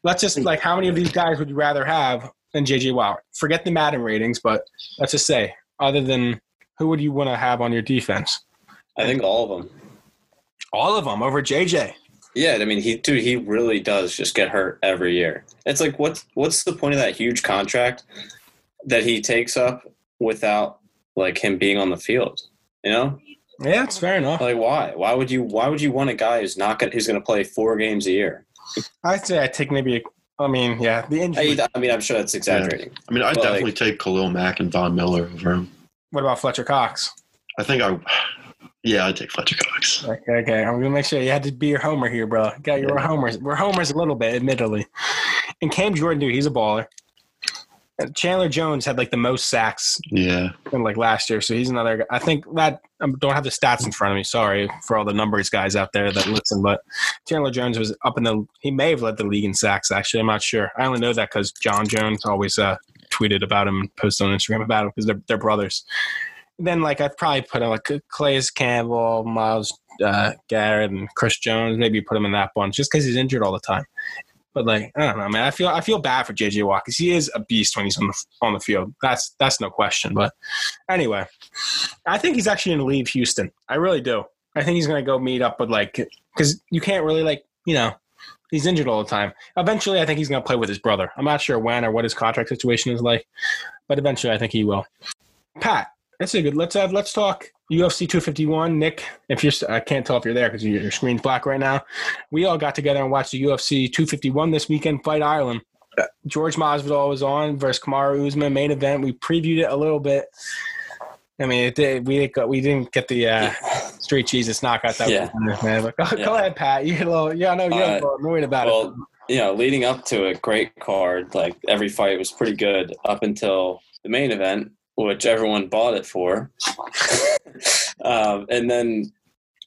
Let's just like, how many of these guys would you rather have than JJ Watt? Forget the Madden ratings, but let's just say, other than who would you want to have on your defense? I think all of them. All of them over JJ. Yeah, I mean, he dude, he really does just get hurt every year. It's like, what's what's the point of that huge contract that he takes up without like him being on the field? You know, Yeah, it's fair enough. like why? Why would you? Why would you want a guy who's not gonna, who's going to play four games a year? I'd say I take maybe. A, I mean, yeah, the injury. I, I mean, I'm sure that's exaggerating. I mean, I'd But, definitely like- take Khalil Mack and Von Miller over him. What about Fletcher Cox? I think I, yeah, I'd take Fletcher Cox. Okay, okay. I'm gonna make sure you had to be your homer here, bro. Got your homers. We're homers a little bit, admittedly. And Cam Jordan, dude, he's a baller. Chandler Jones had like the most sacks Yeah, in like last year, so he's another. guy. I think that I don't have the stats in front of me. Sorry for all the numbers guys out there that listen, but Chandler Jones was up in the. He may have led the league in sacks. Actually, I'm not sure. I only know that because Jon Jones always uh, tweeted about him, and posted on Instagram about him because they're they're brothers. Then like I'd probably put him like Calais Campbell, Myles uh, Garrett, and Chris Jones. Maybe put him in that bunch just because he's injured all the time. But like I don't know, man. I feel I feel bad for JJ Watt because he is a beast when he's on the on the field. That's that's no question. But anyway, I think he's actually going to leave Houston. I really do. I think he's going to go meet up with like because you can't really like you know he's injured all the time. Eventually, I think he's going to play with his brother. I'm not sure when or what his contract situation is like, but eventually, I think he will. Pat, that's a good. Let's have let's talk UFC 251. Nick, if you're, I can't tell if you're there because your, screen's black right now. We all got together and watched the UFC 251 this weekend. Fight Island. George Masvidal was on versus Kamaru Usman main event. We previewed it a little bit. I mean, it did, we got, we didn't get the uh, street Jesus knockout that Yeah. man. But go, Yeah. go ahead, Pat. You get a little, yeah, I know you're a Uh, little annoyed about it. Well, you know, leading up to a great card, like every fight was pretty good up until the main event, which everyone bought it for. um, and then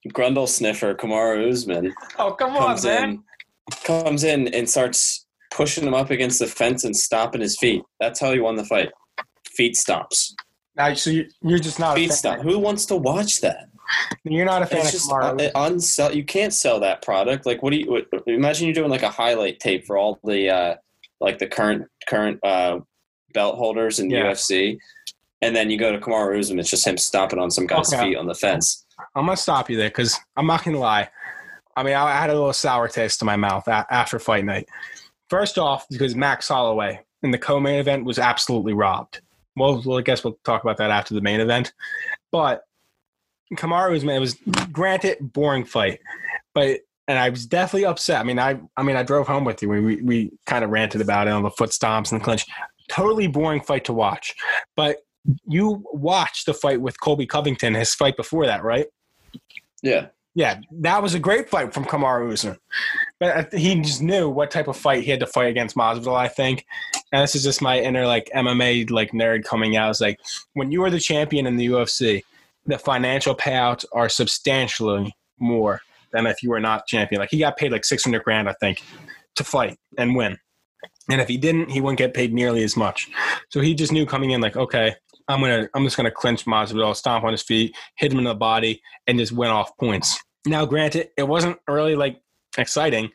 Grundle Sniffer, Kamaru Usman, Oh, come on, comes man. in, comes in and starts pushing him up against the fence and stopping his feet. That's how he won the fight. Feet stops. Now, so you, you're just not a Feet fan. stomp. Who wants to watch that? You're not a fan It's of just Kamaru. uh, unsell. You can't sell that product. Like, what do you what, imagine? You're doing like a highlight tape for all the uh, like the current current uh, belt holders in Yeah. UFC, and then you go to Kamaru Usman. It's just him stomping on some guy's Okay. feet on the fence. I'm gonna stop you there because I'm not gonna lie. I mean, I, had a little sour taste in my mouth after fight night. First off, because Max Holloway in the co-main event was absolutely robbed. Well, well, I guess we'll talk about that after the main event. But Kamaru was, man, it was granted boring fight, but and I was definitely upset. I mean, I I mean, I drove home with you. We we, we kind of ranted about it on the foot stomps and the clinch. Totally boring fight to watch, but you watched the fight with Colby Covington, his fight before that, right? Yeah, Yeah, that was a great fight from Kamaru Usman. But uh, he just knew what type of fight he had to fight against Masvidal, I think. And this is just my inner like MMA like nerd coming out. It's like when you are the champion in the UFC, the financial payouts are substantially more than if you were not champion. Like he got paid like six hundred grand, I think, to fight and win. And if he didn't, he wouldn't get paid nearly as much. So he just knew coming in like, okay, I'm gonna I'm just gonna clinch Masvidal, stomp on his feet, hit him in the body, and just went off points. Now, granted, it wasn't really like exciting,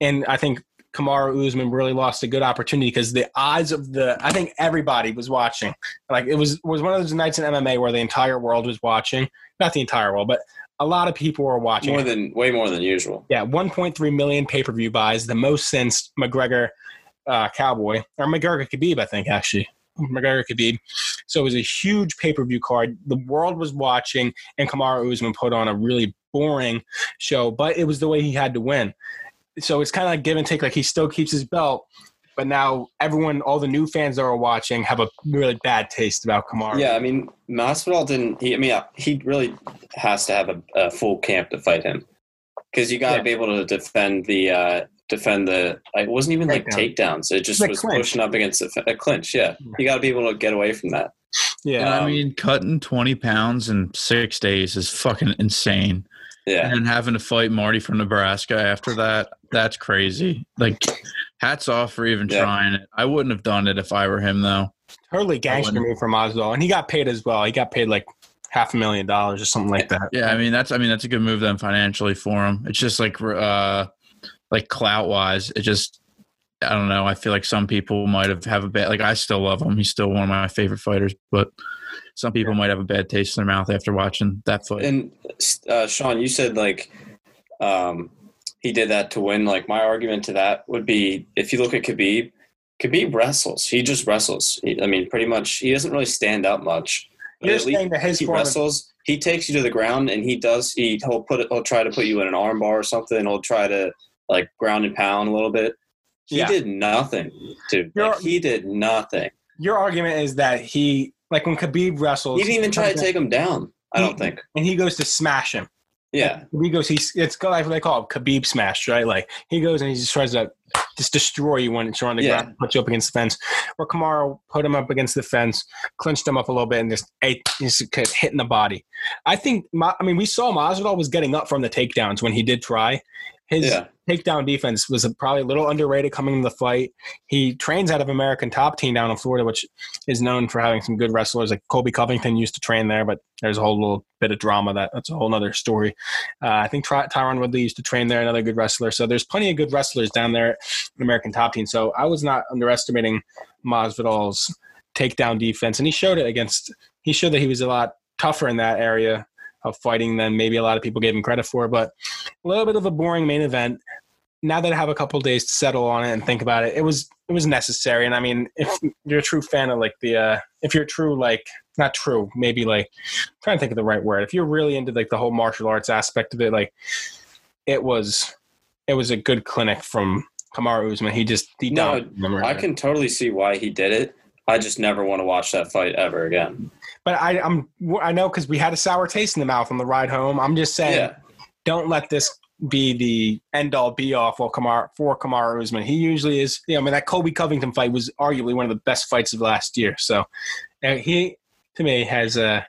and I think Kamaru Usman really lost a good opportunity because the odds of the I think everybody was watching. Like it was was one of those nights in MMA where the entire world was watching. Not the entire world, but a lot of people were watching. more than way more than usual. Yeah, 1.3 million pay per view buys, the most since McGregor uh, Cowboy or McGregor Khabib, I think actually. McGregor Khabib. So it was a huge pay per view card. The world was watching, and Kamaru Usman put on a really boring show, but it was the way he had to win. So it's kind of like give and take. Like he still keeps his belt, but now everyone, all the new fans that are watching, have a really bad taste about Kamaru. Yeah, I mean, Masvidal didn't. He, I mean, he really has to have a, a full camp to fight him because you got to Yeah. be able to defend the uh, defend the. Like, it wasn't even like takedowns. It just Like was clinch. pushing up against a, a clinch. Yeah, you got to be able to get away from that. yeah. And I Um, mean, cutting 20 pounds in six days is fucking insane. Yeah, And having to fight Marty from Nebraska after that, that's crazy. Like, hats off for even Yeah. trying it. I wouldn't have done it if I were him, though. totally gangster wouldn't- move from Masvidal, and he got paid as well. He got paid like half a million dollars or something like that. Yeah, I mean that's I mean that's a good move then financially for him. It's just like uh like clout wise, it just I don't know. I feel like some people might have have a bad like I still love him. He's still one of my favorite fighters, but some people might have a bad taste in their mouth after watching that fight. and uh, Sean, you said like um, he did that to win. Like my argument to that would be if you look at Khabib, Khabib wrestles. He just wrestles. He, I mean, pretty much he doesn't really stand up much. But You're at saying that his he of- wrestles. He takes you to the ground, and he does. He he'll put it. He'll try to put you in an armbar or something. He'll try to like ground and pound a little bit. He Yeah. did nothing, dude. You're- Like, he did nothing. your argument is that he, like when Khabib wrestles, He didn't even try to take him down. I don't think. and he goes to smash him. Yeah, He goes, he's it's like what they call it, Khabib smash, right? Like he goes and he just tries to just destroy you when you're on the Yeah. ground, put you up against the fence. Where Kamaru put him up against the fence, clinched him up a little bit, and just ate, just kept hitting the body. I think, I mean, we saw Masvidal was getting up from the takedowns when he did try. His yeah. takedown defense was probably a little underrated coming into the fight. He trains out of American Top Team down in Florida, which is known for having some good wrestlers. Like Colby Covington used to train there, but there's a whole little bit of drama that that's a whole other story. Uh, I think Ty- Tyron Woodley used to train there, another good wrestler. So there's plenty of good wrestlers down there in American Top Team. So I was not underestimating Masvidal's takedown defense, and he showed it against. He showed that he was a lot tougher in that area of fighting than maybe a lot of people gave him credit for. But a little bit of a boring main event. Now that I have a couple days to settle on it and think about it, it was it was necessary. And I mean, if you're a true fan of like the, uh, if you're true like not true, maybe like I'm trying to think of the right word. If you're really into like the whole martial arts aspect of it, like it was, it was a good clinic from Kamaru Usman. He just he No, dominated them right I can totally see why he did it. I just never want to watch that fight ever again. But I I'm I know because we had a sour taste in the mouth on the ride home. I'm just saying, Yeah, don't let this be the end all be all for Kamar for Kamaru Usman. He usually is. You know, I mean that Colby Covington fight was arguably one of the best fights of last year. So uh, he to me has uh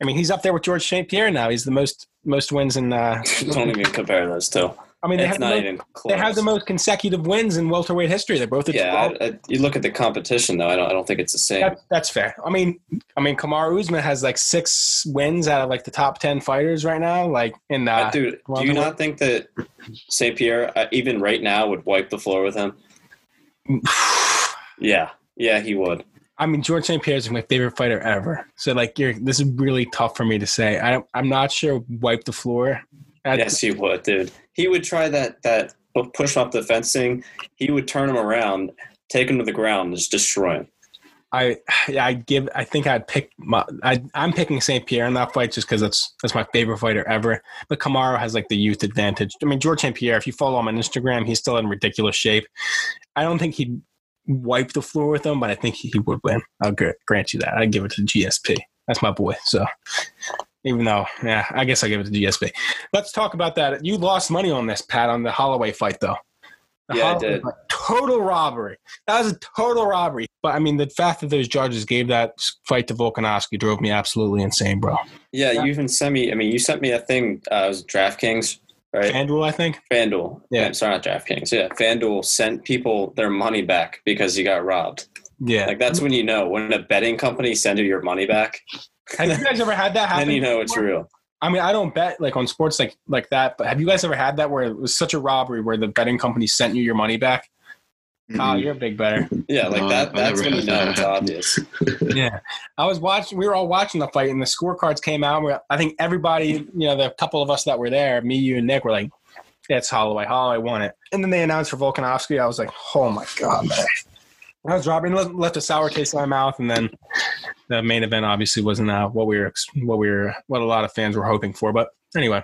I mean he's up there with George St. Pierre now. He's the most most wins in. Uh, don't even compare those two. I mean they have, the most, they have the most consecutive wins in welterweight history. They're both at Yeah, 12. I, I, you look at the competition though. I don't. I don't think it's the same. That, that's fair. I mean, I mean, Kamaru Usman has like six wins out of like the top ten fighters right now. Like in Uh, uh, Dude, do you not think that St. Pierre, uh, even right now, would wipe the floor with him? Yeah, yeah, he would. I mean, George St. Pierre is my favorite fighter ever. So like, you're this is really tough for me to say. I, I'm not sure. Wipe the floor. I, Yes, he would, dude. He would try that that push off the fencing. He would turn him around, take him to the ground, and just destroy him. I, I give. I think I'd pick. My, I, I'm picking St. Pierre in that fight just because that's that's my favorite fighter ever. But Kamaru has like the youth advantage. I mean, George St. Pierre. If you follow him on Instagram, he's still in ridiculous shape. I don't think he'd wipe the floor with him, but I think he would win. I'll grant you that. I'd give it to GSP. That's my boy. So even though, yeah, I guess I give it to GSP. Let's talk about that. You lost money on this, Pat, on the Holloway fight, though. The Yeah, I did. fight, total robbery. That was a total robbery. But I mean, the fact that those judges gave that fight to Volkanovski drove me absolutely insane, bro. Yeah, Yeah. you even sent me. I mean, you sent me a thing. Uh, it was DraftKings, right? FanDuel, I think. FanDuel. Yeah. Yeah, sorry, not DraftKings. Yeah, FanDuel sent people their money back because you got robbed. Yeah. Like that's when you know when a betting company send you your money back. Have you guys ever had that happen? Then you know it's real. I mean, I don't bet like on sports like like that, but have you guys ever had that where it was such a robbery where the betting company sent you your money back? Oh, you're a big better. Yeah, like No, that. I've That's never when you had know it's obvious. yeah, I was watching. We were all watching the fight, and the scorecards came out. Where I think everybody, you know, the couple of us that were there, me, you, and Nick, were like, "It's Holloway. Holloway won it." And then they announced for Volkanovski. I was like, "Oh my god, man!" I was dropping, left, left a sour taste in my mouth, and then the main event obviously wasn't uh, what we were, what we were, what a lot of fans were hoping for. But anyway,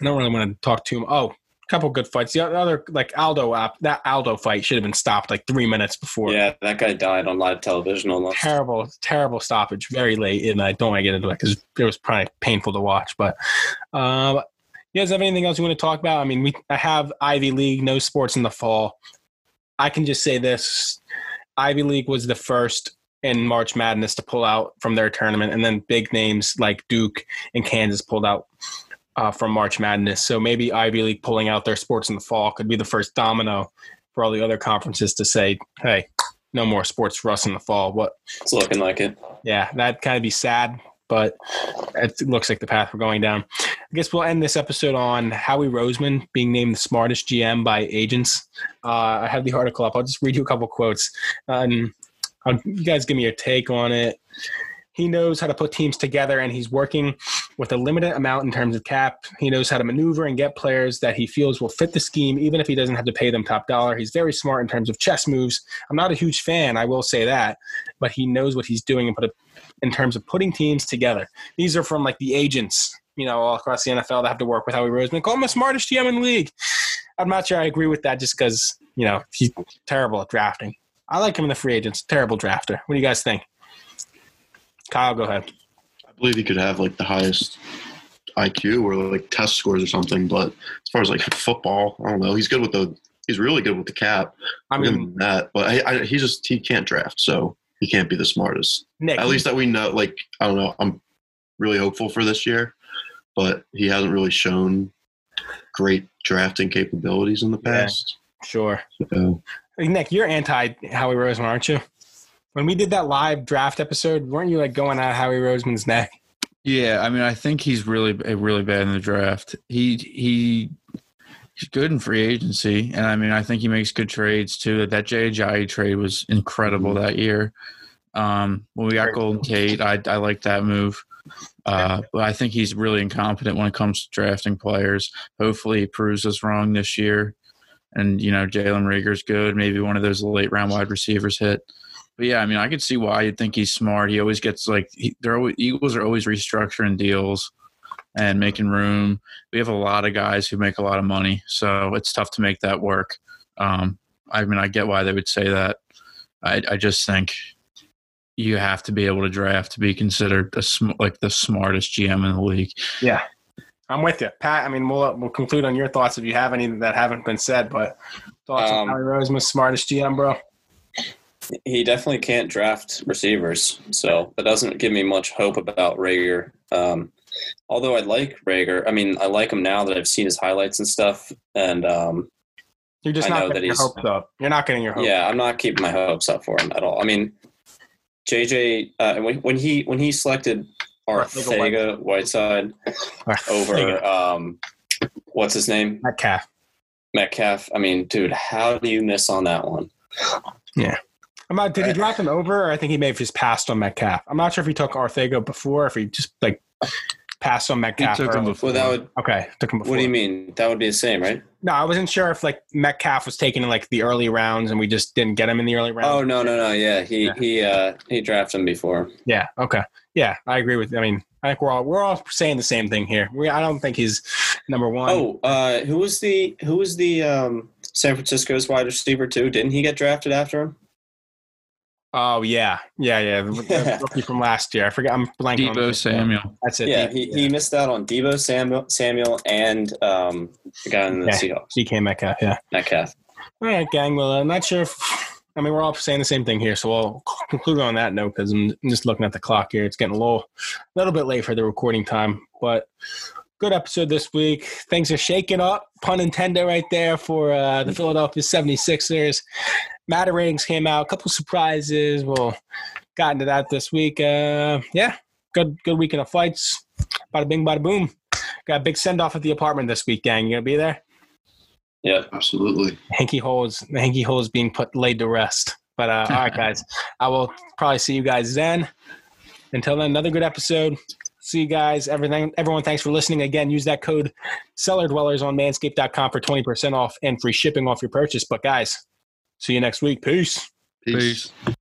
I don't really want to talk too. Oh, a couple good fights. The other like Aldo uh, that Aldo fight should have been stopped like three minutes before. Yeah, that guy died on live television almost. Terrible, terrible stoppage, very late, and I don't want to get into it because it was probably painful to watch. But um, you guys have anything else you want to talk about? I mean, we I have Ivy League, no sports in the fall. I can just say this: Ivy League was the first in March Madness to pull out from their tournament, and then big names like Duke and Kansas pulled out uh, from March Madness. So maybe Ivy League pulling out their sports in the fall could be the first domino for all the other conferences to say, "Hey, no more sports for us in the fall." What? It's looking like it. Yeah, that kind of be sad, but it looks like the path we're going down. I guess we'll end this episode on Howie Roseman being named the smartest GM by agents. Uh, I have the article up. I'll just read you a couple quotes. Um, um, you guys give me your take on it. He knows how to put teams together, and he's working with a limited amount in terms of cap. He knows how to maneuver and get players that he feels will fit the scheme, even if he doesn't have to pay them top dollar. He's very smart in terms of chess moves. I'm not a huge fan, I will say that, but he knows what he's doing and put it in terms of putting teams together. These are from like the agents, you know, all across the NFL that have to work with Howie Roseman. Call him the smartest GM in the league. I'm not sure I agree with that just because, you know, he's terrible at drafting. I like him in the free agents. Terrible drafter. What do you guys think? Kyle, go ahead. I believe he could have like the highest IQ or like test scores or something. But as far as like football, I don't know. He's good with the. He's really good with the cap. I mean, that, but I, I, he just he can't draft, so he can't be the smartest. Nick, At least that we know. Like I don't know. I'm really hopeful for this year, but he hasn't really shown great drafting capabilities in the Yeah. past. sure. So, Hey, Nick, you're anti Howie Roseman, aren't you? When we did that live draft episode, weren't you like going at Howie Roseman's neck? Yeah, I mean, I think he's really, really bad in the draft. He he he's good in free agency, and I mean, I think he makes good trades too. That Jay Ajayi trade was incredible that year. Um, when we got Golden Tate, I I like that move. Uh, but I think he's really incompetent when it comes to drafting players. Hopefully, he proves us wrong this year. And you know, Jalen Reagor's good. Maybe one of those late round wide receivers hit. But yeah, I mean, I could see why you'd think he's smart. He always gets like he, they're always, Eagles are always restructuring deals and making room. We have a lot of guys who make a lot of money, so it's tough to make that work. Um, I mean, I get why they would say that. I, I just think you have to be able to draft to be considered a sm- like the smartest GM in the league. Yeah, I'm with you, Pat. I mean, we'll we'll conclude on your thoughts if you have any that haven't been said. But thoughts on Um, Howie Roseman's smartest GM, bro? He definitely can't draft receivers, so that doesn't give me much hope about Reagor. Um, although I like Reagor, I mean, I like him now that I've seen his highlights and stuff. And um, You're just I not getting that your hopes up. You're not getting your hopes. yeah, I'm not keeping my hopes up for him at all. I mean, JJ, uh, when, when he when he selected Arcega-Whiteside over um, what's his name Metcalf. Metcalf. I mean, dude, how do you miss on that one? I'm not, did he draft him over, or I think he may have just passed on Metcalf. I'm not sure if he took Arcega before, if he just like passed on Metcalf. He Metcalf. took him before. Well, that would. Okay, took him before. What do you mean? That would be the same, right? No, I wasn't sure if like Metcalf was taken in like the early rounds, and we just didn't get him in the early rounds. Oh no, no, no. Yeah, he Yeah. he uh he drafted him before. Yeah. Okay. Yeah, I agree with. I mean, I think we're all we're all saying the same thing here. We, I don't think he's number one. Oh, uh, who was the who was the um San Francisco's wide receiver too? Didn't he get drafted after him? Oh, yeah, yeah, yeah. The, the rookie from last year. I forget. I'm blanking. Deebo his. Samuel. That's it. yeah, Deebo, he, he missed out on Deebo Samuel, Samuel and um the guy in the Yeah. Seahawks, DK Metcalf. Yeah. Metcalf. All right, gang. Well, I'm not sure if. I mean, we're all saying the same thing here, so we'll conclude on that note because I'm just looking at the clock here. It's getting a little, little bit late for the recording time, but good episode this week. Things are shaking up, pun intended, right there for uh, the Philadelphia 76ers. Madden ratings came out, a couple surprises. We'll got into that this week. Uh, yeah, good, good weekend of fights. Bada bing, bada boom. Got a big send off at the apartment this week, gang. You gonna be there? Yeah. absolutely. hanky holes the hanky holes being put laid to rest but uh, all right guys i will probably see you guys then until then another good episode see you guys. Everything everyone thanks for listening. Again use that code cellar dwellers on manscaped.com for 20% off and free shipping off your purchase. But guys see you next week. Peace. Peace. Peace.